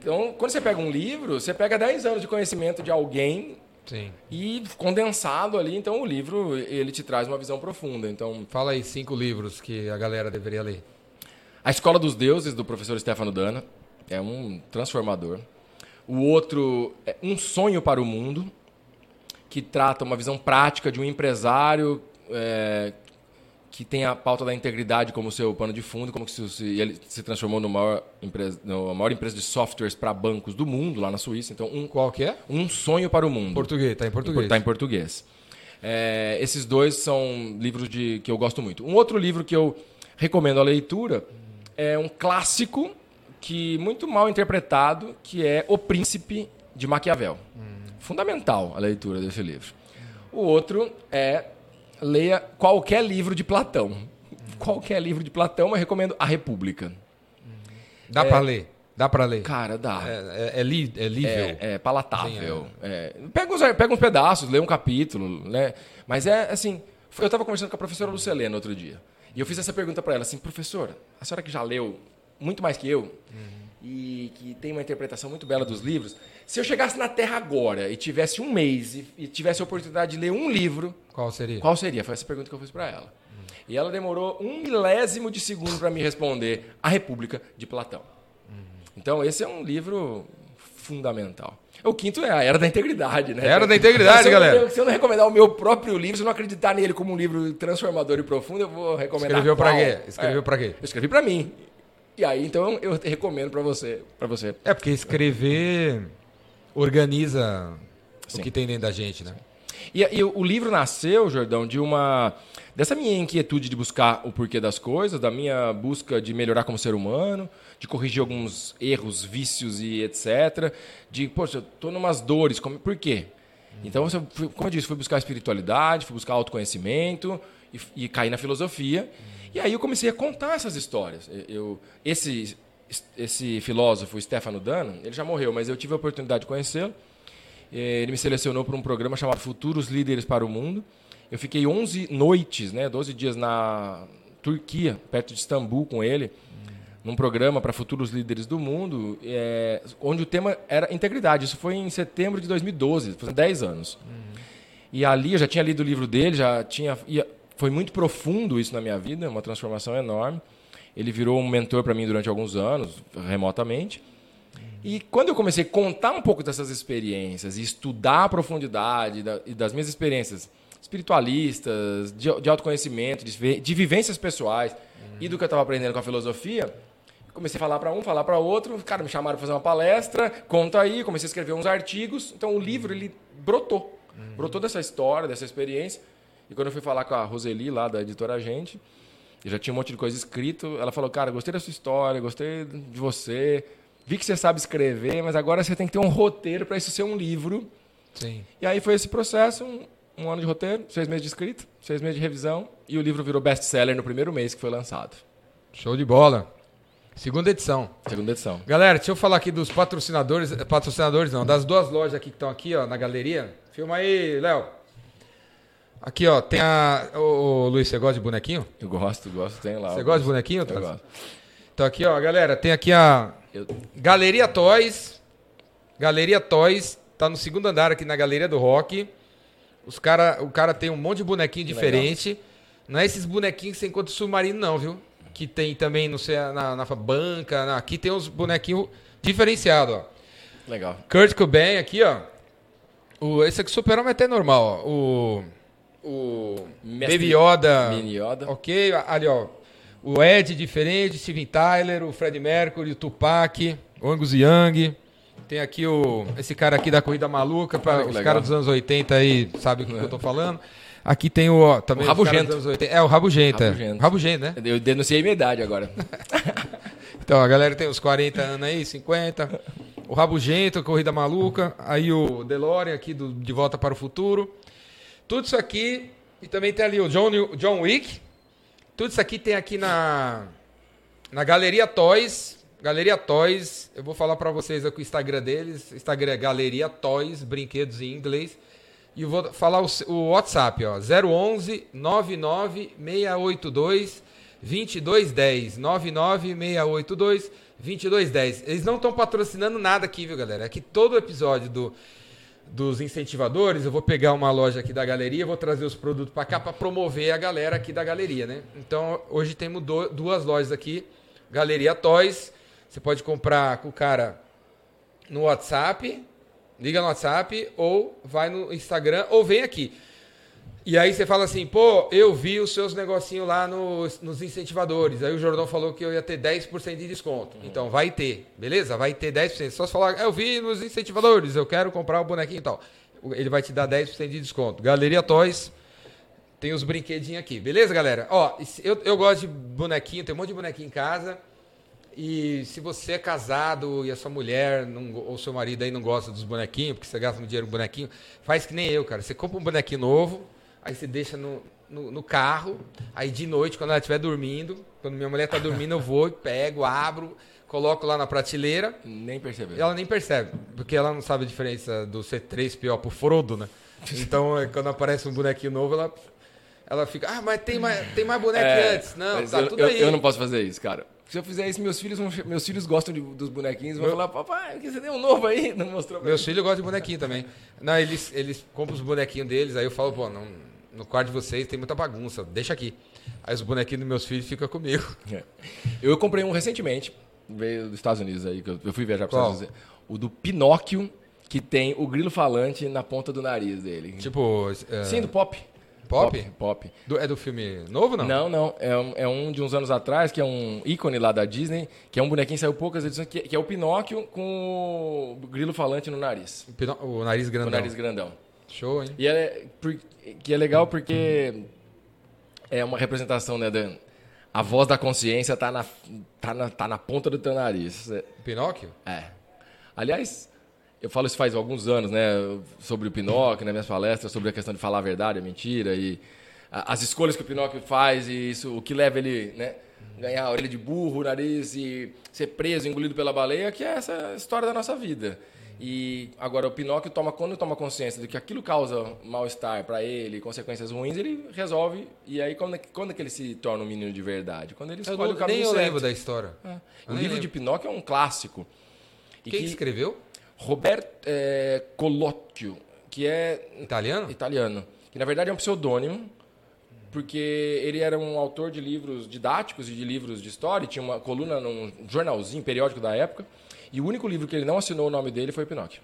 então, quando você pega um livro, você pega 10 anos de conhecimento de alguém Sim. e condensado ali, então o livro ele te traz uma visão profunda. Então, Fala aí cinco livros que a galera deveria ler. A Escola dos Deuses do professor Stefano Dana é um transformador. O outro é Um Sonho para o Mundo, que trata uma visão prática de um empresário é, que tem a pauta da integridade como seu pano de fundo, como que se, se- ele se transformou no maior empresa, na maior empresa de softwares para bancos do mundo lá na Suíça. Então, um, Qual que é? um sonho para o mundo. Português, tá em português. Está em português. É, esses dois são livros de, que eu gosto muito. Um outro livro que eu recomendo a leitura é um clássico que muito mal interpretado, que é O Príncipe de Maquiavel. Fundamental a leitura desse livro. O outro é leia qualquer livro de Platão. Qualquer livro de Platão, mas recomendo A República. Dá pra ler. Dá pra ler. Cara, dá. É, é, é, li, é lível. É, é palatável. É. Pega, uns, pega uns pedaços, lê um capítulo, né? Mas é assim. Eu estava conversando com a professora Lucelena outro dia. E eu fiz essa pergunta para ela assim, professora, a senhora que já leu muito mais que eu e que tem uma interpretação muito bela dos livros, se eu chegasse na Terra agora e tivesse um mês e, e tivesse a oportunidade de ler um livro, Qual seria? qual seria? Foi essa pergunta que eu fiz para ela. E ela demorou um milésimo de segundo para me responder A República de Platão. Então, esse é um livro fundamental. O quinto é a Era da Integridade, né? Era da Integridade, se não- galera. Se eu não recomendar o meu próprio livro, se eu não acreditar nele como um livro transformador e profundo, eu vou recomendar Escreveu pra qual? quê? Escreveu É, pra quê? Eu escrevi para mim. E aí, então, eu recomendo para você. Pra você. É, porque escrever organiza Sim. o que tem dentro da gente, né? E, e o livro nasceu, Jordão, de uma dessa minha inquietude de buscar o porquê das coisas, da minha busca de melhorar como ser humano, de corrigir alguns erros, vícios e etc. De, poxa, eu tô numas dores, como, por quê? Então, fui- como eu disse, fui buscar espiritualidade, fui buscar autoconhecimento e, e caí na filosofia. E aí eu comecei a contar essas histórias. Eu, esse, esse filósofo, Stefano Dano, ele já morreu, mas eu tive a oportunidade de conhecê-lo. Ele me selecionou para um programa chamado Futuros Líderes para o Mundo. Eu fiquei 11 noites, né, 12 dias na Turquia, perto de Istambul, com ele, num programa para futuros líderes do mundo, eh, onde o tema era integridade. Isso foi em setembro de 2012, faz 10 anos. E ali eu já tinha lido o livro dele, já tinha. ia- foi muito profundo isso na minha vida, uma transformação enorme. Ele virou um mentor para mim durante alguns anos, remotamente. E quando eu comecei a contar um pouco dessas experiências e estudar a profundidade da, e das minhas experiências espiritualistas, de, de autoconhecimento, de, de vivências pessoais e do que eu estava aprendendo com a filosofia, comecei a falar para um, falar para outro, cara, me chamaram para fazer uma palestra, conta aí, comecei a escrever uns artigos. Então o livro ele brotou, brotou dessa história, dessa experiência. E quando eu fui falar com a Roseli lá da editora Gente, Eu já tinha um monte de coisa escrito. Ela falou, cara, gostei da sua história, gostei de você. Vi que você sabe escrever, mas agora você tem que ter um roteiro para isso ser um livro. Sim. E aí foi esse processo, um, um ano de roteiro, seis meses de escrita, seis meses de revisão, e o livro virou best-seller no primeiro mês que foi lançado. Show de bola. Segunda edição. Segunda edição. Galera, deixa eu falar aqui dos patrocinadores, patrocinadores não, das duas lojas aqui que estão aqui, ó, na galeria. Filma aí, Léo. Aqui, ó, tem a... Ô, Luiz, você gosta de bonequinho? Eu gosto, gosto, tem lá. Você gosta de bonequinho? Eu gosto. Então aqui, ó, galera, tem aqui a Eu- Galeria Toys. Galeria Toys, tá no segundo andar aqui na Galeria do Rock. Os cara, o cara tem um monte de bonequinho Que diferente. Não é esses bonequinhos que você encontra no submarino, não, viu? Que tem também, não sei, na, na banca. na- aqui tem uns bonequinhos diferenciados, ó. Legal. Kurt Cobain aqui, ó. O, esse aqui super-homem é até normal, ó. O. O. Mestre Baby Yoda. Mini Yoda. Ok, ali, ó. O Ed diferente, Steven Tyler, o Fred Mercury, o Tupac, o Angus Young. Tem aqui o, esse cara aqui da Corrida Maluca, para que os caras dos anos 80 aí sabem o que eu tô falando. Aqui tem o, ó, também O Rabugento. dos anos 80. É, o Rabugento, é. Rabugento. Rabugento, né? Eu denunciei minha idade agora. Então, a galera tem uns 40 anos aí, 50. O Rabugento, Corrida Maluca. Aí o DeLorean aqui do De Volta para o Futuro. Tudo isso aqui. E também tem ali o John, John Wick. Tudo isso aqui tem aqui na, na Galeria Toys. Galeria Toys. Eu vou falar para vocês aqui o Instagram deles. Instagram é Galeria Toys, brinquedos em inglês. E eu vou falar o, o WhatsApp, ó. 011 99 682 2210. 99 682 2210. Eles não estão patrocinando nada aqui, viu, galera? Aqui todo episódio do, dos incentivadores, eu vou pegar uma loja aqui da galeria, vou trazer os produtos para cá para promover a galera aqui da galeria, né? Então, hoje temos duas lojas aqui, Galeria Toys. Você pode comprar com o cara no WhatsApp, liga no WhatsApp ou vai no Instagram ou vem aqui. E aí você fala assim, pô, eu vi os seus negocinhos lá nos, nos incentivadores. Aí o Jordão falou que eu ia ter 10% de desconto. Então vai ter, beleza? Vai ter 10%. Só você falar, eu vi nos incentivadores, eu quero comprar o bonequinho e tal. Ele vai te dar 10% de desconto. Galeria Toys, tem os brinquedinhos aqui, beleza, galera? Ó, eu, eu gosto de bonequinho, tem um monte de bonequinho em casa. E se você é casado e a sua mulher não, ou seu marido aí não gosta dos bonequinhos, porque você gasta muito dinheiro com bonequinho, faz que nem eu, cara. Você compra um bonequinho novo, aí você deixa no, no, no carro, aí de noite, quando ela estiver dormindo, quando minha mulher tá dormindo, eu vou pego, abro, coloco lá na prateleira, Nem percebeu. e ela nem percebe, porque ela não sabe a diferença do C3PO pro Frodo, né? Então, é, quando aparece um bonequinho novo, ela, ela fica, ah, mas tem mais, tem mais boneco que antes. Não, É, tá eu, tudo eu- aí. eu não posso fazer isso, cara. Se eu fizer isso, meus filhos, meus filhos gostam de- dos bonequinhos, vão Meu- falar, papai, que você tem um novo aí? Não mostrou pra Meus filhos gostam de bonequinho também. Não, eles, eles compram os bonequinhos deles, aí eu falo, pô, não, no quarto de vocês tem muita bagunça, deixa aqui. Aí os bonequinhos dos meus filhos ficam comigo. É. Eu comprei um recentemente, veio dos Estados Unidos aí, que eu fui viajar para os? Estados Unidos. O do Pinóquio, que tem o grilo falante na ponta do nariz dele. Tipo, é, Sim, do Pop. Pop? Pop. do- é do filme novo, não? Não, não. É um, é um de uns anos atrás, que é um ícone lá da Disney, que é um bonequinho que saiu poucas edições, que, que é o Pinóquio com o grilo falante no nariz. O O nariz O grandão. nariz grandão. Show, hein? E é, por- que é legal porque é uma representação, né, da... A voz da consciência tá na, tá na, tá na ponta do teu nariz. Pinóquio? É. Aliás, eu falo isso faz alguns anos, né? Sobre o Pinóquio, nas minhas palestras, sobre a questão de falar a verdade, a mentira e as escolhas que o Pinóquio faz e isso, o que leva ele, né? Ganhar a orelha de burro, o nariz e ser preso, engolido pela baleia, que é essa história da nossa vida. E agora o Pinóquio toma quando toma consciência de que aquilo causa mal-estar para ele, consequências ruins, ele resolve. E aí quando, é que- quando é que ele se torna um menino de verdade? Quando ele escolhe não- o caminho nem eu certo. lembro da história. É. O nem livro de lembro. Pinóquio é um clássico. E Quem que- escreveu? Roberto é, Collocchio, que é Italiano? italiano, que na verdade é um pseudônimo, porque ele era um autor de livros didáticos e de livros de história, e tinha uma coluna num jornalzinho, periódico da época, e o único livro que ele não assinou o nome dele foi Pinóquio.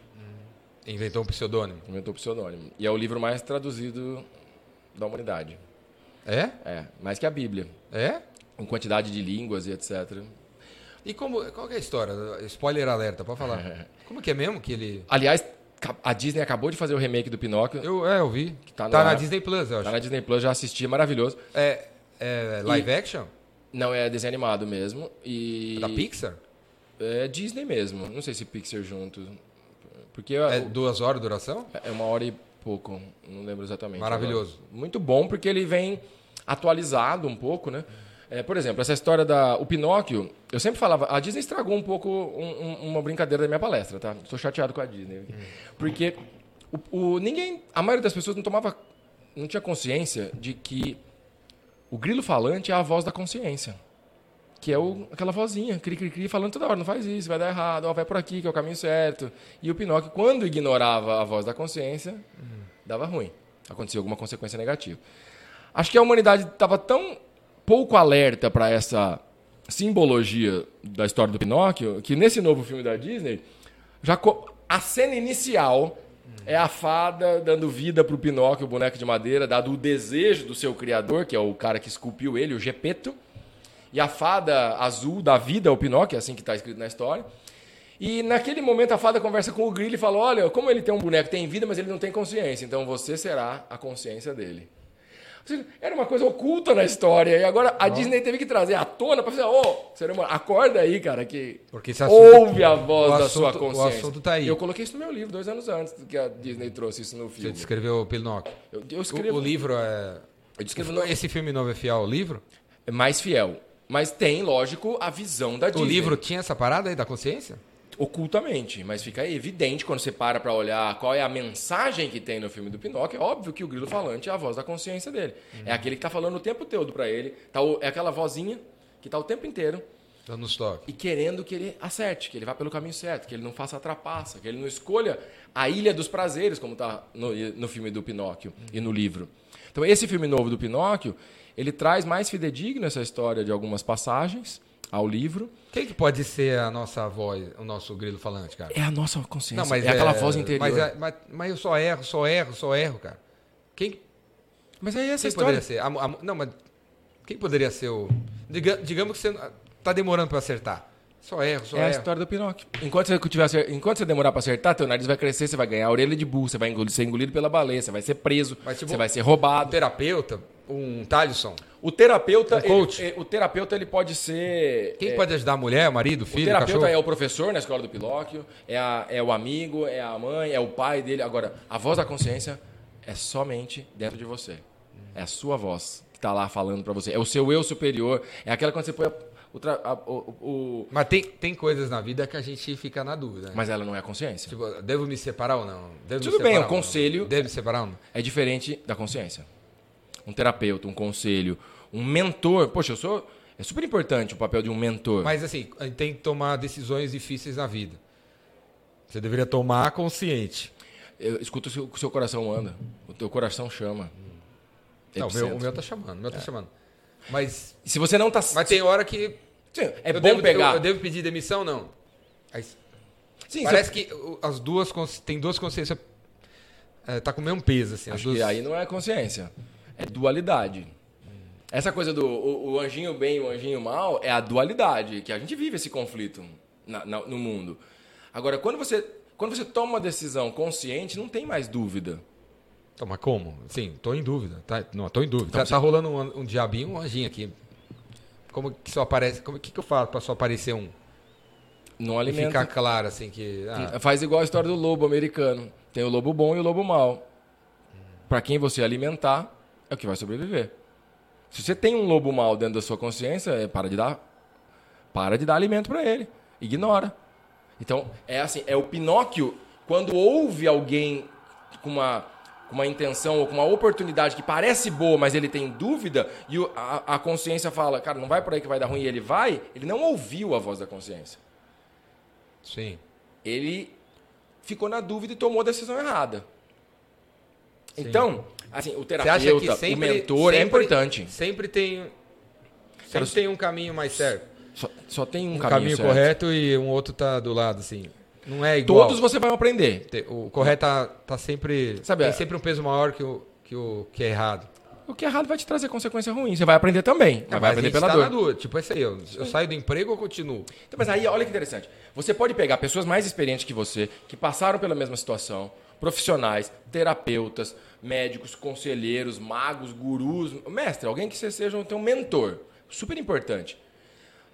Inventou um pseudônimo. Inventou o pseudônimo. E é o livro mais traduzido da humanidade. É? É, mais que a Bíblia, É? em quantidade de línguas e etc. E como, qual que é a história? Spoiler alerta, pode falar. Como que é mesmo que ele... Aliás, a Disney acabou de fazer o remake do Pinóquio, Eu, é, eu vi. tá Tá, na- na Disney Plus, eu acho. tá na Disney Plus, já assisti, é maravilhoso. É, é live action? Não, é desenho animado mesmo. E... É da Pixar? É Disney mesmo. Não sei se Pixar junto. Porque É duas horas de duração? é uma hora e pouco. Não lembro exatamente. Maravilhoso. Agora. Muito bom, porque ele vem atualizado um pouco, né? É, por exemplo, essa história da o Pinóquio, eu sempre falava, a Disney estragou um pouco um- um- uma brincadeira da minha palestra, tá? Estou chateado com a Disney. Porque o, o- ninguém, a maioria das pessoas não tomava, não tinha consciência de que o grilo falante é a voz da consciência. Que é o, aquela vozinha, cri, cri, cri, falando toda hora, não faz isso, vai dar errado, ó, vai por aqui, que é o caminho certo. E o Pinóquio, quando ignorava a voz da consciência, dava ruim. Acontecia alguma consequência negativa. Acho que a humanidade estava tão pouco alerta para essa simbologia da história do Pinóquio que nesse novo filme da Disney, já a cena inicial é a fada dando vida para o Pinóquio, o boneco de madeira, dado o desejo do seu criador, que é o cara que esculpiu ele, o Gepeto. E a fada azul da vida, o Pinóquio, é assim que está escrito na história. E naquele momento a fada conversa com o grilo e fala: Olha, como ele tem um boneco, tem vida, mas ele não tem consciência, então você será a consciência dele. Seja, Era uma coisa oculta na história. E agora a Disney teve que trazer à tona para fazer: Ô, ser humano, acorda aí, cara, que ouve a voz o da assunto- sua o consciência. assunto tá aí. Eu coloquei isso no meu livro dois anos antes que a Disney trouxe isso no Você filme. descreveu o Pinóquio. Eu, eu O, escrevo. o livro é. Descrevo Esse filme novo é fiel ao livro? é mais fiel. Mas tem, lógico, a visão da O Disney. livro tinha essa parada aí da consciência? ocultamente, mas fica evidente quando você para para olhar qual é a mensagem que tem no filme do Pinóquio. É óbvio que o grilo falante é a voz da consciência dele. É aquele que está falando o tempo todo para ele. Tá o- é aquela vozinha que está o tempo inteiro Dando uns toques. e querendo que ele acerte, que ele vá pelo caminho certo, que ele não faça a trapaça, que ele não escolha a ilha dos prazeres, como está no, no filme do Pinóquio e no livro. Então, esse filme novo do Pinóquio, ele traz mais fidedigno essa história de algumas passagens ao livro. Quem que pode ser a nossa voz, o nosso grilo falante, cara? É a nossa consciência, Não, mas é aquela voz interior. Mas, é- mas, mas eu só erro, só erro, só erro, cara. Quem, Mas aí essa quem história... poderia ser? A- a- não, mas quem poderia ser o. Diga- digamos que você tá demorando para acertar. Só erro, só É a erro. história do Pinóquio. Enquanto você, tiver, acer- enquanto você demorar pra acertar, teu nariz vai crescer, você vai ganhar a orelha de burro, você vai engolir- ser engolido pela baleia, você vai ser preso, Mas, tipo, você vai ser Um roubado. terapeuta, um Talisson. O terapeuta, Um coach. ele- o terapeuta ele pode ser Quem é, pode ajudar a mulher, o marido, o filho, o, terapeuta cachorro? é o professor na escola do Pinóquio, é, a- é o amigo, é a mãe, é o pai dele. Agora, a voz da consciência é somente dentro de você. É a sua voz que tá lá falando pra você. É o seu eu superior. É aquela quando você põe a- o, tra- a- o- o- Mas tem, tem coisas na vida que a gente fica na dúvida. né? mas ela não é a consciência. Tipo, devo me separar ou não? Devo me Tudo bem, o conselho- Devo me separar ou não? é diferente da consciência. Um terapeuta, um conselho, um mentor. Poxa, eu sou. É super importante o papel de um mentor. Mas assim, a gente tem que tomar decisões difíceis na vida. Você deveria tomar consciente. Eu, escuta o seu, o que o seu coração anda. O teu coração chama. Não, o meu, o meu tá chamando, o meu tá chamando. Mas, Se você não tá. mas tem hora que. Sim, é bom devo, pegar. Eu, eu devo pedir demissão, não. Aí, Sim, parece que as duas tem duas consciências. é, tá com o mesmo peso, assim. as Acho duas- que aí não é consciência. É dualidade. Essa coisa do o, o anjinho bem e o anjinho mal é a dualidade, que a gente vive esse conflito na- na- no mundo. Agora, quando você, quando você toma uma decisão consciente, não tem mais dúvida. Então, mas como? Sim, tô em dúvida. Tá, não, tô em dúvida. Então tá, você- tá rolando um, um diabinho e um anjinho aqui. Como que só aparece. Como que, que eu falo pra só aparecer um? Não E alimenta. ficar claro, assim, que. ah, Faz igual a história do lobo americano. Tem o lobo bom e o lobo mau. Para quem você alimentar, é o que vai sobreviver. Se você tem um lobo mau dentro da sua consciência, é para de dar para de dar alimento para ele. Ignora. Então, é assim, é o Pinóquio quando ouve alguém com uma uma intenção ou com uma oportunidade que parece boa, mas ele tem dúvida, e a, a consciência fala, cara, não vai por aí que vai dar ruim, e ele vai, ele não ouviu a voz da consciência sim. ele ficou na dúvida e tomou a decisão errada. Então, assim, o Você acha que terapeuta, sempre, o mentor é sempre- importante. Sempre tem. Sempre Cara, tem um caminho mais certo. Só, só tem um, Um caminho, caminho, correto e um outro tá do lado, assim. Não é igual. Todos você vai aprender. O correto tá, tá sempre. Sabe, tem é- sempre um peso maior que o que, o, que é errado. O que é errado vai te trazer consequência ruim. Você vai aprender também, mas vai aprender pela tá dor. dúvida. Tipo, esse aí, eu, eu saio do emprego ou continuo? Então, mas aí, olha que interessante. Você pode pegar pessoas mais experientes que você, que passaram pela mesma situação, profissionais, terapeutas, médicos, conselheiros, magos, gurus. Mestre, alguém que você seja um, um mentor. Super importante.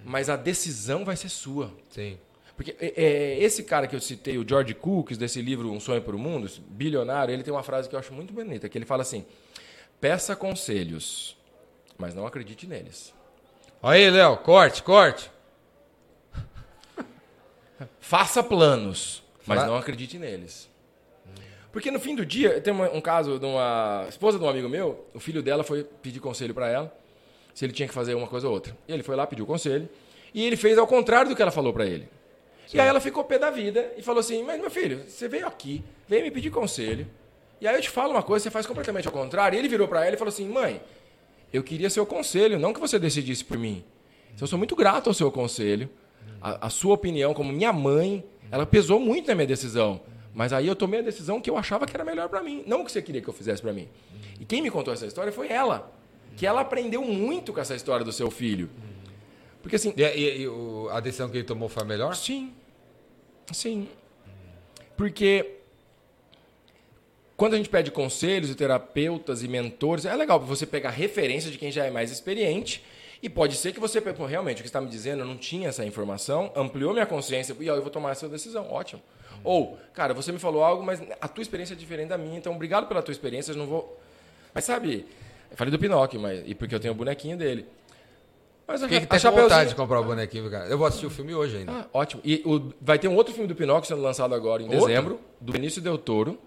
Mas a decisão vai ser sua. Sim. Porque é, é, esse cara que eu citei, o George Cooks, desse livro Um Sonho para o Mundo, bilionário, ele tem uma frase que eu acho muito bonita, que ele fala assim, peça conselhos, mas não acredite neles. Aí, Léo, corte, corte. Faça planos, mas não acredite neles. Porque no fim do dia, tem um caso de uma esposa de um amigo meu, o filho dela foi pedir conselho para ela, se ele tinha que fazer uma coisa ou outra. E ele foi lá, pediu conselho, e ele fez ao contrário do que ela falou para ele. Sim. E aí ela ficou pé da vida e falou assim: Mas meu filho, você veio aqui, veio me pedir conselho. E aí eu te falo uma coisa, você faz completamente ao contrário. E ele virou para ela e falou assim: Mãe, eu queria seu conselho, não que você decidisse por mim. Então, eu sou muito grato ao seu conselho. A, a, sua opinião, como minha mãe, ela pesou muito na minha decisão. Mas aí eu tomei a decisão que eu achava que era melhor para mim, não o que você queria que eu fizesse para mim. E quem me contou essa história foi ela, que ela aprendeu muito com essa história do seu filho. Porque assim. E, e, e a decisão que ele tomou foi a melhor? Sim. Sim. Porque quando a gente pede conselhos de terapeutas e mentores, é legal você pegar referência de quem já é mais experiente. E pode ser que você, realmente, o que está me dizendo, eu não tinha essa informação, ampliou minha consciência, e eu vou tomar essa decisão. Ótimo. Ou, cara, você me falou algo, mas a tua experiência é diferente da minha, então obrigado pela tua experiência, eu não vou. Mas sabe, eu falei do Pinóquio, mas, e porque eu tenho o bonequinho dele. Mas Quem que tem a vontade de comprar o bonequinho, cara? Eu vou assistir o filme hoje ainda. Ah, ótimo. E o, vai ter um outro filme do Pinóquio sendo lançado agora em outro? dezembro, do Benício Del Toro,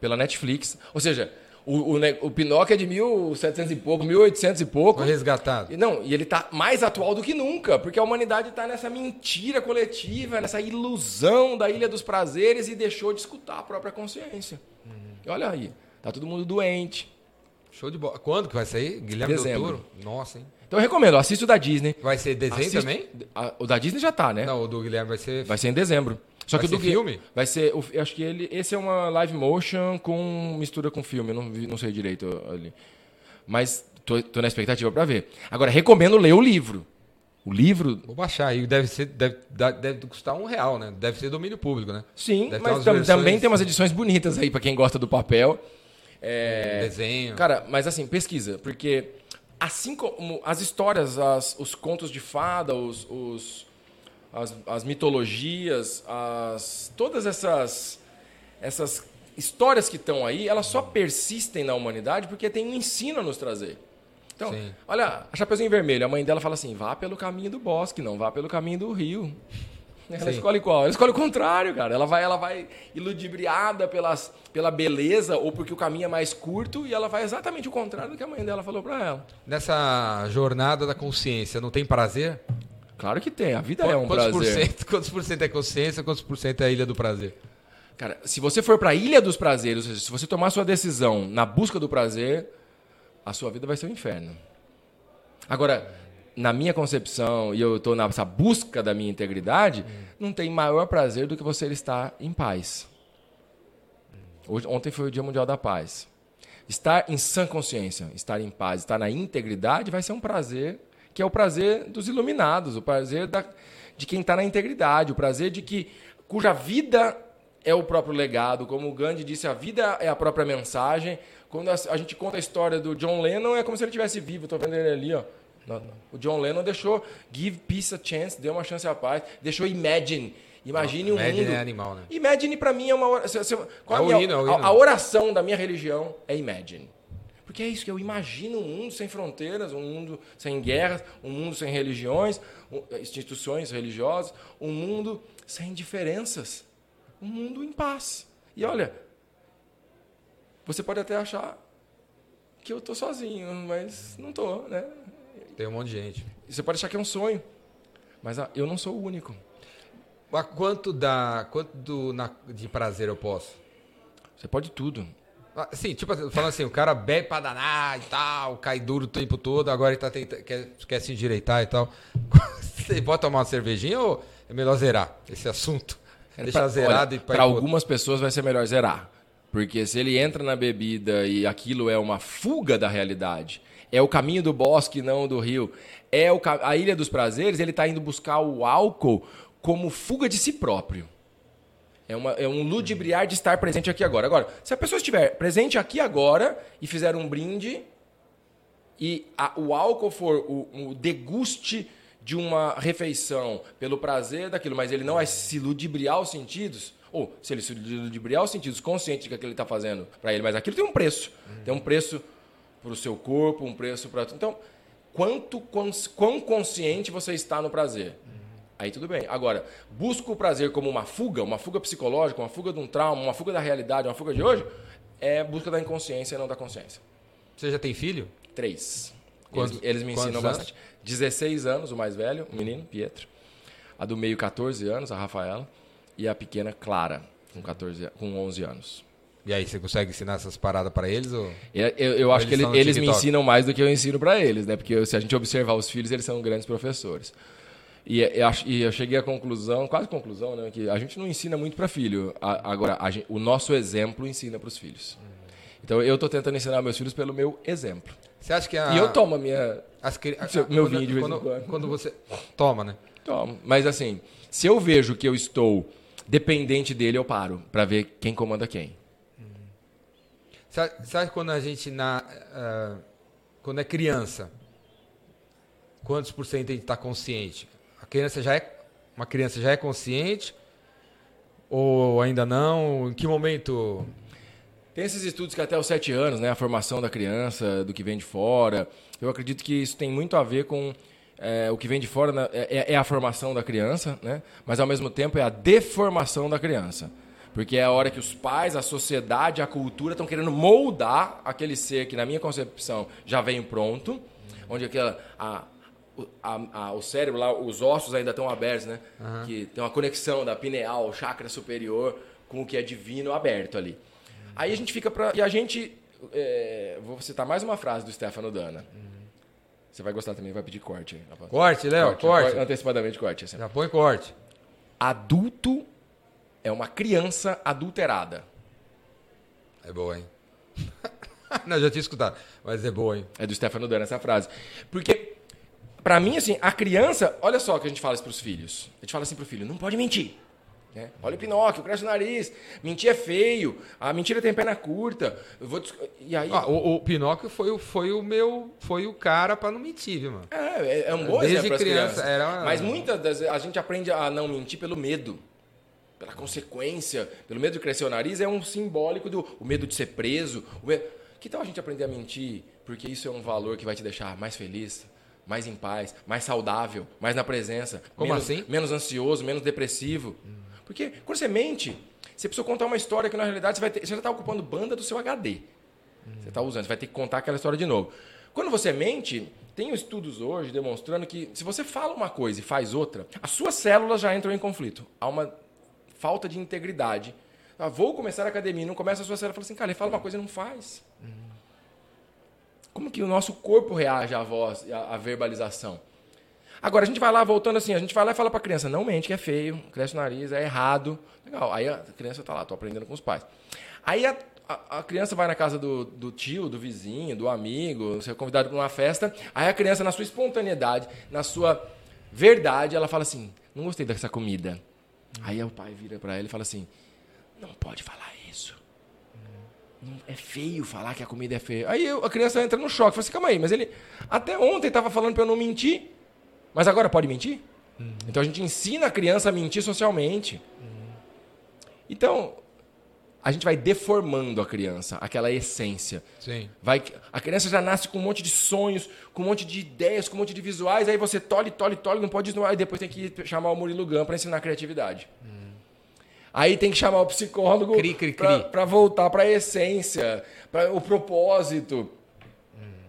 pela Netflix. Ou seja, o, o, o, Pinóquio é de 1700 e pouco, 1800 e pouco. Foi resgatado. E, não, e ele está mais atual do que nunca, porque a humanidade está nessa mentira coletiva, nessa ilusão da Ilha dos Prazeres e deixou de escutar a própria consciência. Uhum. E olha aí, tá todo mundo doente. Show de bola. Quando que vai sair? Guilherme Dezembro. Del Toro? Nossa, hein? Então eu recomendo, assista o da Disney. Vai ser desenho Assiste... também? o da Disney já tá, né? Não, o do Guilherme vai ser. Vai ser em dezembro. Só vai que o do filme? Vai ser. Eu acho que ele. Esse é uma live motion com mistura com filme. Eu não, vi, não sei direito ali. Mas tô, tô na expectativa para ver. Agora, recomendo ler o livro. O livro. Vou baixar aí. Deve, ser, deve, deve custar um real, né? Deve ser domínio público, né? Sim, deve mas tam, versões... também tem umas edições bonitas aí para quem gosta do papel. É... Desenho. Cara, mas assim, pesquisa. Porque assim como as histórias, as, os contos de fada, os, os as, as, mitologias, as, todas essas, essas histórias que estão aí, elas só persistem na humanidade porque tem um ensino a nos trazer. Então, Sim. olha, a Chapeuzinho Vermelho, a mãe dela fala assim: vá pelo caminho do bosque, não vá pelo caminho do rio. Ela Sim. escolhe qual? Ela escolhe o contrário, cara. Ela vai, ela vai iludibriada pelas, pela beleza ou porque o caminho é mais curto e ela vai exatamente o contrário do que a mãe dela falou para ela. Nessa jornada da consciência, não tem prazer? Claro que tem. A vida é um quantos prazer. Por cento, quantos por cento é consciência, quantos por cento é a ilha do prazer? Cara, se você for para a ilha dos prazeres, ou seja, se você tomar sua decisão na busca do prazer, a sua vida vai ser um inferno. Agora, na minha concepção, e eu estou nessa busca da minha integridade, não tem maior prazer do que você estar em paz. Hoje, ontem foi o Dia Mundial da Paz. Estar em sã consciência, estar em paz, estar na integridade vai ser um prazer que é o prazer dos iluminados, o prazer da, de quem está na integridade, o prazer de que cuja vida é o próprio legado, como o Gandhi disse, a vida é a própria mensagem. Quando a, a gente conta a história do John Lennon, é como se ele estivesse vivo. Estou vendo ele ali, ó. O John Lennon deixou Give Peace a Chance, deu uma chance à paz, deixou Imagine. Imagine um Imagine mundo. é animal, né? Imagine para mim é uma oração. Qual é, hino, é a, a, oração da minha religião é Imagine. Porque é isso que eu imagino um mundo sem fronteiras, um mundo sem guerras, um mundo sem religiões, instituições religiosas, um mundo sem diferenças, um mundo em paz. E olha, você pode até achar que eu estou sozinho, mas não estou, né? Tem um monte de gente. Você pode achar que é um sonho, mas ah, eu não sou o único. Mas quanto, dá, quanto do, na, de prazer eu posso? Você pode tudo. Ah, sim, tipo, falando assim, o cara bebe pra danar e tal, cai duro o tempo todo, agora ele tá tentando, quer, quer se endireitar e tal. Você pode tomar uma cervejinha ou é melhor zerar esse assunto? É Deixar pra, zerado olha, e Para algumas pessoas vai ser melhor zerar. Porque se ele entra na bebida e aquilo é uma fuga da realidade, é o caminho do bosque, não do rio. É o, a Ilha dos Prazeres, ele está indo buscar o álcool como fuga de si próprio. É, uma, é um ludibriar de estar presente aqui agora. Agora, se a pessoa estiver presente aqui agora e fizer um brinde e a, o álcool for o, o, deguste de uma refeição pelo prazer daquilo, mas ele não vai se ludibriar os sentidos, ou se ele se ludibriar os sentidos, consciente de que aquilo ele está fazendo para ele, mas aquilo tem um preço. Tem um preço para o seu corpo, um preço para. Então, quanto, quão consciente você está no prazer? Aí tudo bem. Agora, busca o prazer como uma fuga, uma fuga psicológica, uma fuga de um trauma, uma fuga da realidade, uma fuga de hoje, é busca da inconsciência e não da consciência. Você já tem filho? Três. Quantos, eles, eles me ensinam bastante. Anos? 16 anos, o mais velho, o menino, Pietro. A do meio, 14 anos, a Rafaela. E a pequena, Clara, com, 14, com 11 anos. E aí, você consegue ensinar essas paradas para eles? Ou... Eu, eu, eu acho eles que eles, eles me ensinam mais do que eu ensino para eles, né? Porque se a gente observar os filhos, eles são grandes professores. E eu, e eu cheguei à conclusão, quase conclusão, né? Que a gente não ensina muito para filho. agora, gente, o nosso exemplo ensina para os filhos. Então, eu estou tentando ensinar meus filhos pelo meu exemplo. Você acha que a... E eu tomo a minha... As, a, meu vinho de vez quando, em quando. Quando você... Toma, né? Tomo. Mas, assim, se eu vejo que eu estou dependente dele, eu paro para ver quem comanda quem. Sabe, sabe quando a gente, na, uh, quando é criança, quantos por cento a gente está consciente? A criança já é, uma criança já é consciente ou ainda não? Em que momento tem esses estudos que até os sete anos, né, a formação da criança, do que vem de fora. Eu acredito que isso tem muito a ver com é, o que vem de fora, né, é, é, a formação da criança, né, mas ao mesmo tempo é a deformação da criança. Porque é a hora que os pais, a sociedade, a cultura estão querendo moldar aquele ser que, na minha concepção, já vem pronto, onde aquela, a, a, a, o cérebro lá, os ossos ainda estão abertos, né? Uhum. Que tem uma conexão da pineal, chakra superior, com o que é divino aberto ali. Uhum. Aí a gente fica para E a gente. É, vou citar mais uma frase do Stefano Dana. Uhum. Você vai gostar também, vai pedir corte. Corte, Léo, corte, corte. Antecipadamente corte. Assim. Já põe corte. Adulto é uma criança adulterada. É boa, hein? Não, já tinha escutado, mas é boa, hein? É do Stefano dando essa frase. Porque, para mim, assim, a criança... Olha só que a gente fala isso pros filhos. A gente fala assim pro filho, não pode mentir. Né? Olha o Pinóquio, cresce o nariz. Mentir é feio. A mentira tem perna curta. Eu vou... E aí... Ah, o, o, Pinóquio foi, o, foi o meu... Foi o cara para não mentir, viu, mano? É, é, é um bom Desde exemplo criança, era uma... Mas muitas das a gente aprende a não mentir pelo medo pela consequência, pelo medo de crescer o nariz, é um simbólico do o medo de ser preso. Medo... Que tal a gente aprender a mentir? Porque isso é um valor que vai te deixar mais feliz, mais em paz, mais saudável, mais na presença. Como menos, assim? Menos ansioso, menos depressivo. Hum. Porque quando você mente, você precisa contar uma história que na realidade você, ter, você já está ocupando banda do seu HD. Hum. Você está usando, você vai ter que contar aquela história de novo. Quando você mente, tem estudos hoje demonstrando que se você fala uma coisa e faz outra, as suas células já entram em conflito. Há uma falta de integridade. Ah, vou começar a academia, não começa a sua célula e fala assim, cara, ele fala uma coisa e não faz. Como que o nosso corpo reage à voz, à, à verbalização? Agora, a gente vai lá, voltando assim, a gente vai lá e fala para a criança, não mente, que é feio, cresce o nariz, é errado. Legal, aí a criança está lá, estou aprendendo com os pais. Aí a, a, a, criança vai na casa do, do tio, do vizinho, do amigo, ser convidado para uma festa, aí a criança, na sua espontaneidade, na sua verdade, ela fala assim, não gostei dessa comida. Aí o pai vira para ele e fala assim: Não pode falar isso. Não, é feio falar que a comida é feia. Aí a criança entra no choque. Fala assim: Calma aí, mas ele até ontem estava falando para eu não mentir, mas agora pode mentir? Uhum. Então a gente ensina a criança a mentir socialmente. Uhum. Então, a gente vai deformando a criança, aquela essência. Sim. Vai, a criança já nasce com um monte de sonhos, com um monte de ideias, com um monte de visuais, aí você tole, tole, tole, não pode aí depois tem que chamar o Murilo Gun para ensinar criatividade. Hum. Aí tem que chamar o psicólogo para voltar para a essência, para o propósito. Hum.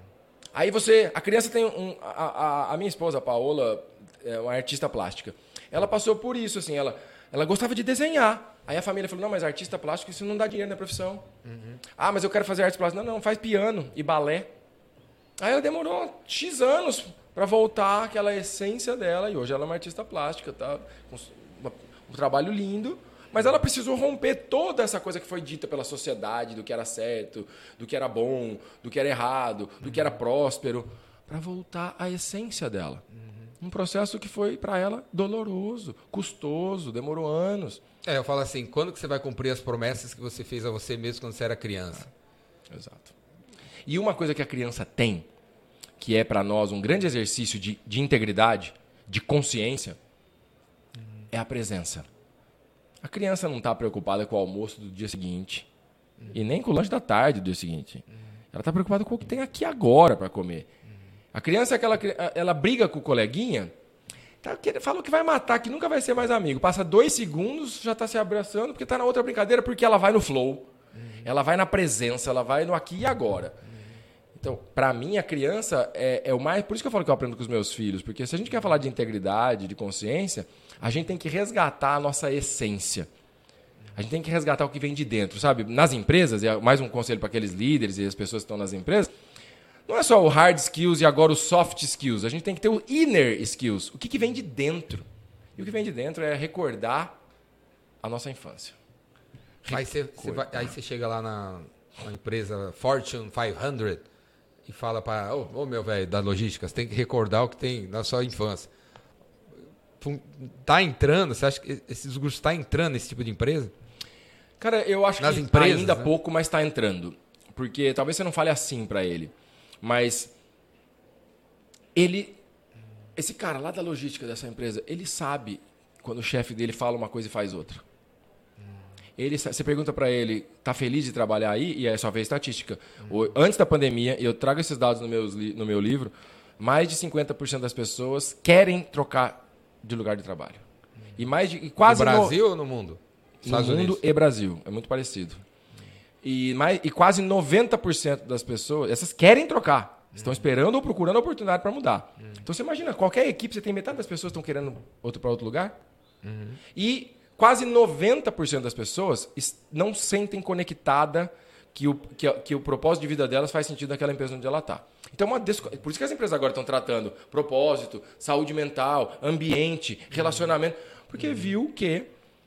Aí você, a criança tem um, a, a, a minha esposa, a Paola, é uma artista plástica. Ela passou por isso, assim, ela, ela gostava de desenhar. Aí a família falou: não, mas artista plástico, isso não dá dinheiro na profissão. Uhum. Ah, mas eu quero fazer arte plástica. Não, não, faz piano e balé. Aí ela demorou X anos para voltar aquela essência dela. E hoje ela é uma artista plástica, tá? Com um trabalho lindo. Mas ela precisou romper toda essa coisa que foi dita pela sociedade, do que era certo, do que era bom, do que era errado, do que era próspero, para voltar à essência dela. Uhum. Um processo que foi para ela doloroso, custoso, demorou anos. É, eu falo assim, quando que você vai cumprir as promessas que você fez a você mesmo quando você era criança? Exato. E uma coisa que a criança tem, que é para nós um grande exercício de, de integridade, de consciência, é a presença. A criança não está preocupada com o almoço do dia seguinte e nem com o lanche da tarde do dia seguinte. Ela está preocupada com o que tem aqui agora para comer. A criança é aquela ela briga com o coleguinha, tá, falou que vai matar, que nunca vai ser mais amigo. Passa dois segundos, já está se abraçando porque está na outra brincadeira, porque ela vai no flow, ela vai na presença, ela vai no aqui e agora. Então, para mim, a criança é, é, o mais. Por isso que eu falo que eu aprendo com os meus filhos, porque se a gente quer falar de integridade, de consciência, a gente tem que resgatar a nossa essência. A gente tem que resgatar o que vem de dentro, sabe? Nas empresas, e é mais um conselho para aqueles líderes e as pessoas que estão nas empresas, não é só o hard skills e agora o soft skills. A gente tem que ter o inner skills. O que, que vem de dentro? E o que vem de dentro é recordar a nossa infância. Aí você, você vai, aí você chega lá na, na, empresa Fortune 500 e fala para, ô oh, meu velho da logística, você tem que recordar o que tem na sua infância. Tá entrando, você acha que esse discurso está entrando nesse tipo de empresa? Cara, eu acho Nas que empresas, ainda né? pouco, mas está entrando. Porque talvez você não fale assim para ele. Mas ele, esse cara lá da logística dessa empresa, ele sabe quando o chefe dele fala uma coisa e faz outra. Ele, você pergunta para ele, tá feliz de trabalhar aí? E é só ver a estatística. Antes da pandemia, e eu trago esses dados no, meus, no meu livro, mais de 50% das pessoas querem trocar de lugar de trabalho. E mais de e quase no Brasil no, ou no mundo? Estados no Unidos. mundo e Brasil, é muito parecido. E, mais, e quase 90% das pessoas, essas querem trocar. Estão esperando ou procurando a oportunidade para mudar. Uhum. Então você imagina, qualquer equipe, você tem metade das pessoas estão querendo outro para outro lugar. Uhum. E quase 90% das pessoas não sentem conectada que o, que, que, o propósito de vida delas faz sentido naquela empresa onde ela está. Então, uma desco... por isso que as empresas agora estão tratando propósito, saúde mental, ambiente, relacionamento, porque viu que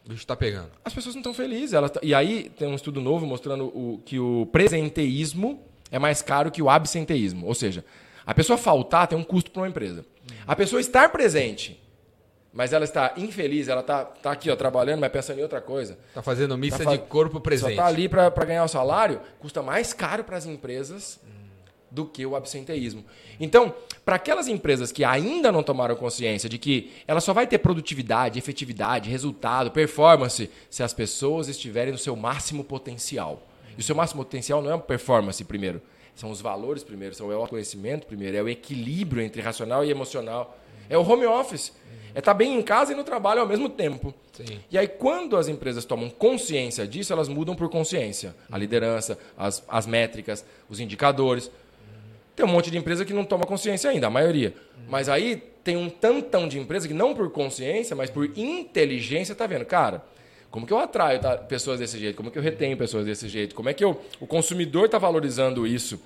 o bicho está pegando. As pessoas não estão felizes. Ela tá... E aí tem um estudo novo mostrando o... que o presenteísmo é mais caro que o absenteísmo. Ou seja, a pessoa faltar tem um custo para uma empresa. A pessoa estar presente, mas ela está infeliz, ela está tá aqui ó, trabalhando, mas pensando em outra coisa. Está fazendo missa tá de corpo presente. Só está ali para ganhar o salário, custa mais caro para as empresas do que o absenteísmo. Então, para aquelas empresas que ainda não tomaram consciência de que ela só vai ter produtividade, efetividade, resultado, performance se as pessoas estiverem no seu máximo potencial. E o seu máximo potencial não é performance primeiro, são os valores primeiro, são o conhecimento primeiro, é o equilíbrio entre racional e emocional. É o home office. É estar tá bem em casa e no trabalho ao mesmo tempo. Sim. E aí, quando as empresas tomam consciência disso, elas mudam por consciência. A liderança, as, as métricas, os indicadores. Tem um monte de empresa que não toma consciência ainda, a maioria. Mas aí tem um tantão de empresa que não por consciência, mas por inteligência está vendo, cara, como que eu atraio tá, pessoas desse jeito? Como que eu retenho pessoas desse jeito? Como é que eu, o consumidor está valorizando isso?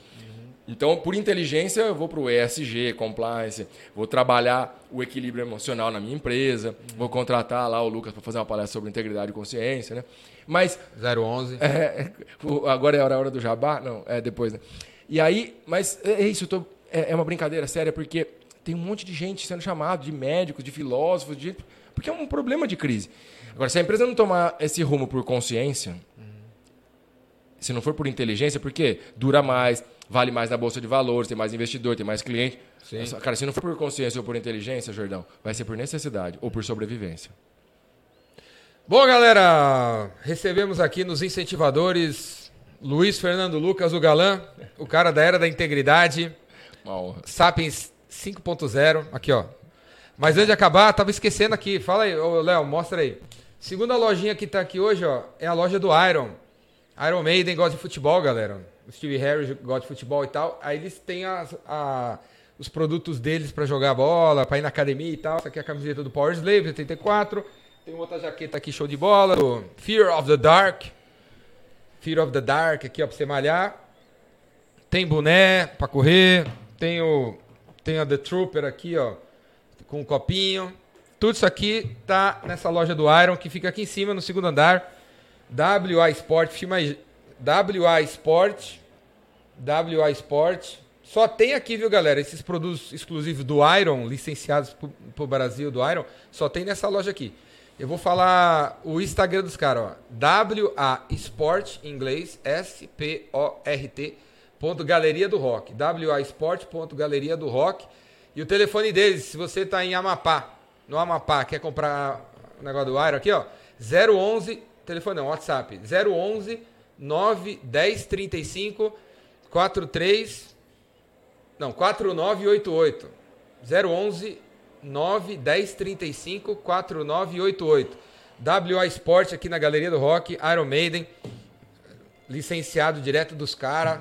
Então, por inteligência, eu vou para o ESG, compliance, vou trabalhar o equilíbrio emocional na minha empresa, vou contratar lá o Lucas para fazer uma palestra sobre integridade e consciência, né? Mas 011. É, agora é a hora do jabá? Não, é depois, né? E aí, mas é, é isso, tô, é, é, uma brincadeira séria, porque tem um monte de gente sendo chamado, de médicos, de filósofos, de, porque é um problema de crise. Agora, se a empresa não tomar esse rumo por consciência, se não for por inteligência, porque dura mais, vale mais na bolsa de valores, tem mais investidor, tem mais cliente. Sim. Cara, se não for por consciência ou por inteligência, Jordão, vai ser por necessidade ou por sobrevivência. Bom, galera, recebemos aqui nos incentivadores Luiz Fernando Lucas, o galã, o cara da Era da Integridade. Uma honra. Sapiens 5.0, aqui ó. Mas antes de acabar, tava esquecendo aqui. Fala aí, Léo, mostra aí. Segunda lojinha que tá aqui hoje, ó, é a loja do Iron. Iron Maiden gosta de futebol, galera. O Steve Harris gosta de futebol e tal. Aí eles têm as, a, os produtos deles para jogar bola, para ir na academia e tal. Essa aqui é a camiseta do Power Slave 84. Tem outra jaqueta aqui, show de bola, do Fear of the Dark. Fear of the Dark aqui, ó, pra você malhar. Tem boné pra correr. Tem, o, tem a The Trooper aqui, ó, com um copinho. Tudo isso aqui tá nessa loja do Iron, que fica aqui em cima, no segundo andar. WA Sport, WA Sport, WA Sport, Só tem aqui, viu, galera? Esses produtos exclusivos do Iron, licenciados para o Brasil do Iron, só tem nessa loja aqui. Eu vou falar o Instagram dos caras, ó. W-A Sport, em inglês, S-P-O-R-T, ponto Galeria do Rock. W-A Sport, ponto Galeria do Rock. E o telefone deles, se você tá em Amapá, no Amapá, quer comprar o negócio do Iron aqui, ó. 011, telefone não, WhatsApp. 011 9 10 35 43 não, 4988. 011 9 10 35 4988. WA Sport aqui na Galeria do Rock, Iron Maiden, licenciado direto dos caras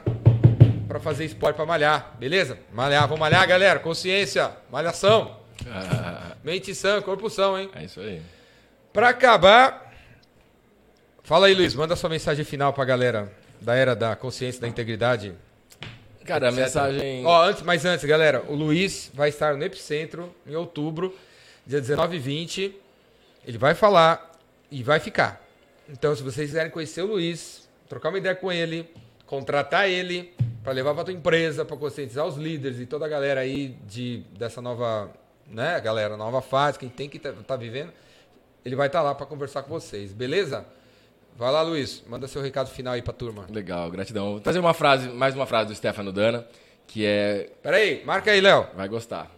para fazer esporte para malhar, beleza? Malhar, vamos malhar, galera. Consciência, malhação. Mente sã, corpo são, hein? É isso aí. Para acabar, fala aí, Luiz, manda sua mensagem final para a galera da era da consciência, da integridade. Cara, a mensagem. Ó, antes, mas antes, galera, o Luiz vai estar no Epicentro em outubro, dia 19 e 20. Ele vai falar e vai ficar. Então, se vocês quiserem conhecer o Luiz, trocar uma ideia com ele, contratar ele para levar para tua empresa, para conscientizar os líderes e toda a galera aí de dessa nova, né, galera, nova fase, quem tem que tá, tá vivendo, ele vai estar lá para conversar com vocês, beleza? Vai lá, Luiz, manda seu recado final aí pra turma. Legal, gratidão. Vou trazer uma frase, mais uma frase do Stefano Dana, que é. Pera aí, marca aí, Léo. Vai gostar.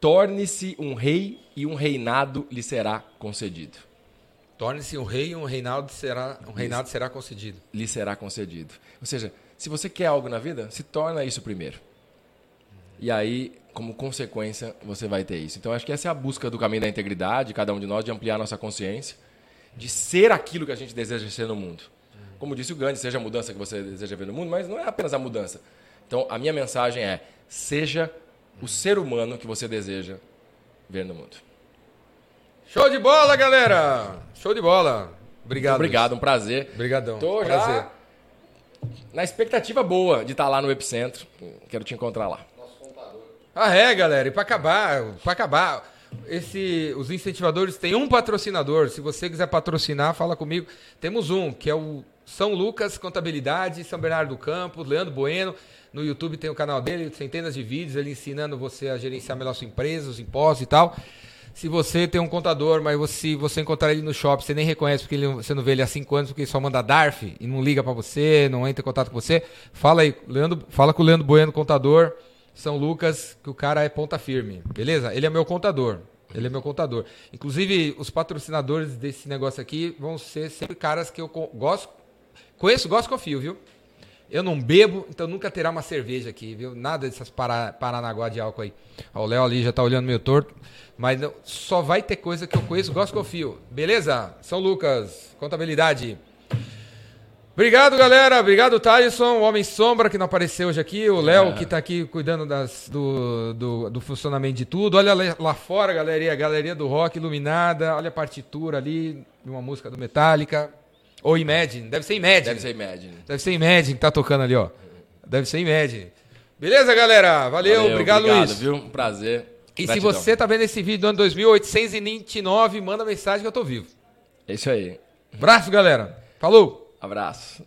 Torne-se um rei e um reinado lhe será concedido. Torne-se um rei e um reinado será, um reinado será concedido. Lhe será concedido. Ou seja, se você quer algo na vida, se torna isso primeiro. E aí, como consequência, você vai ter isso. Então, acho que essa é a busca do caminho da integridade, cada um de nós, de ampliar nossa consciência, de ser aquilo que a gente deseja ser no mundo. Como disse o Gandhi, seja a mudança que você deseja ver no mundo, mas não é apenas a mudança. Então, a minha mensagem é: seja o ser humano que você deseja ver no mundo. Show de bola, galera! Show de bola. Obrigado. Obrigado, um prazer. Obrigadão. Tô Prazer. já na expectativa boa de estar lá no Epicentro. Quero te encontrar lá. Ah, é, galera. E para acabar, para acabar, esse, os incentivadores têm um patrocinador. Se você quiser patrocinar, fala comigo. Temos um, que é o São Lucas Contabilidade, São Bernardo do Campo, Leandro Bueno. No YouTube tem o canal dele, centenas de vídeos, ele ensinando você a gerenciar melhor sua empresa, os impostos e tal. Se você tem um contador, mas você, você encontrar ele no shopping, você nem reconhece porque ele- você não vê ele há cinco anos, porque ele só manda DARF e não liga para você, não entra em contato com você, fala aí, Leandro, fala com o Leandro Bueno, contador, São Lucas, que o cara é ponta firme, beleza? Ele é meu contador. Ele é meu contador. Inclusive, os patrocinadores desse negócio aqui vão ser sempre caras que eu gosto, conheço, gosto confio, viu? Eu não bebo, então nunca terá uma cerveja aqui, viu? Nada dessas para, paranaguá de álcool aí. Ó, o Léo ali já tá olhando meio torto. Mas não- só vai ter coisa que eu conheço, gosto confio. Beleza? São Lucas, contabilidade. Obrigado, galera. Obrigado, Thaleson, o Homem Sombra, que não apareceu hoje aqui. O Léo, É. que tá aqui cuidando das, do, do, do funcionamento de tudo. Olha lá, fora, galeria, a galeria do rock iluminada. Olha a partitura ali, de uma música do Metallica. Ou Imagine, deve ser Imagine. Deve ser Imagine. Deve ser Imagine que tá tocando ali, ó. Deve ser Imagine. Beleza, galera? Valeu, Valeu, obrigado, Luiz. viu? Um prazer. E Gratidão. se você tá vendo esse vídeo do ano 2829, manda mensagem que eu tô vivo. É isso aí. Abraço, galera. Falou! Abraço.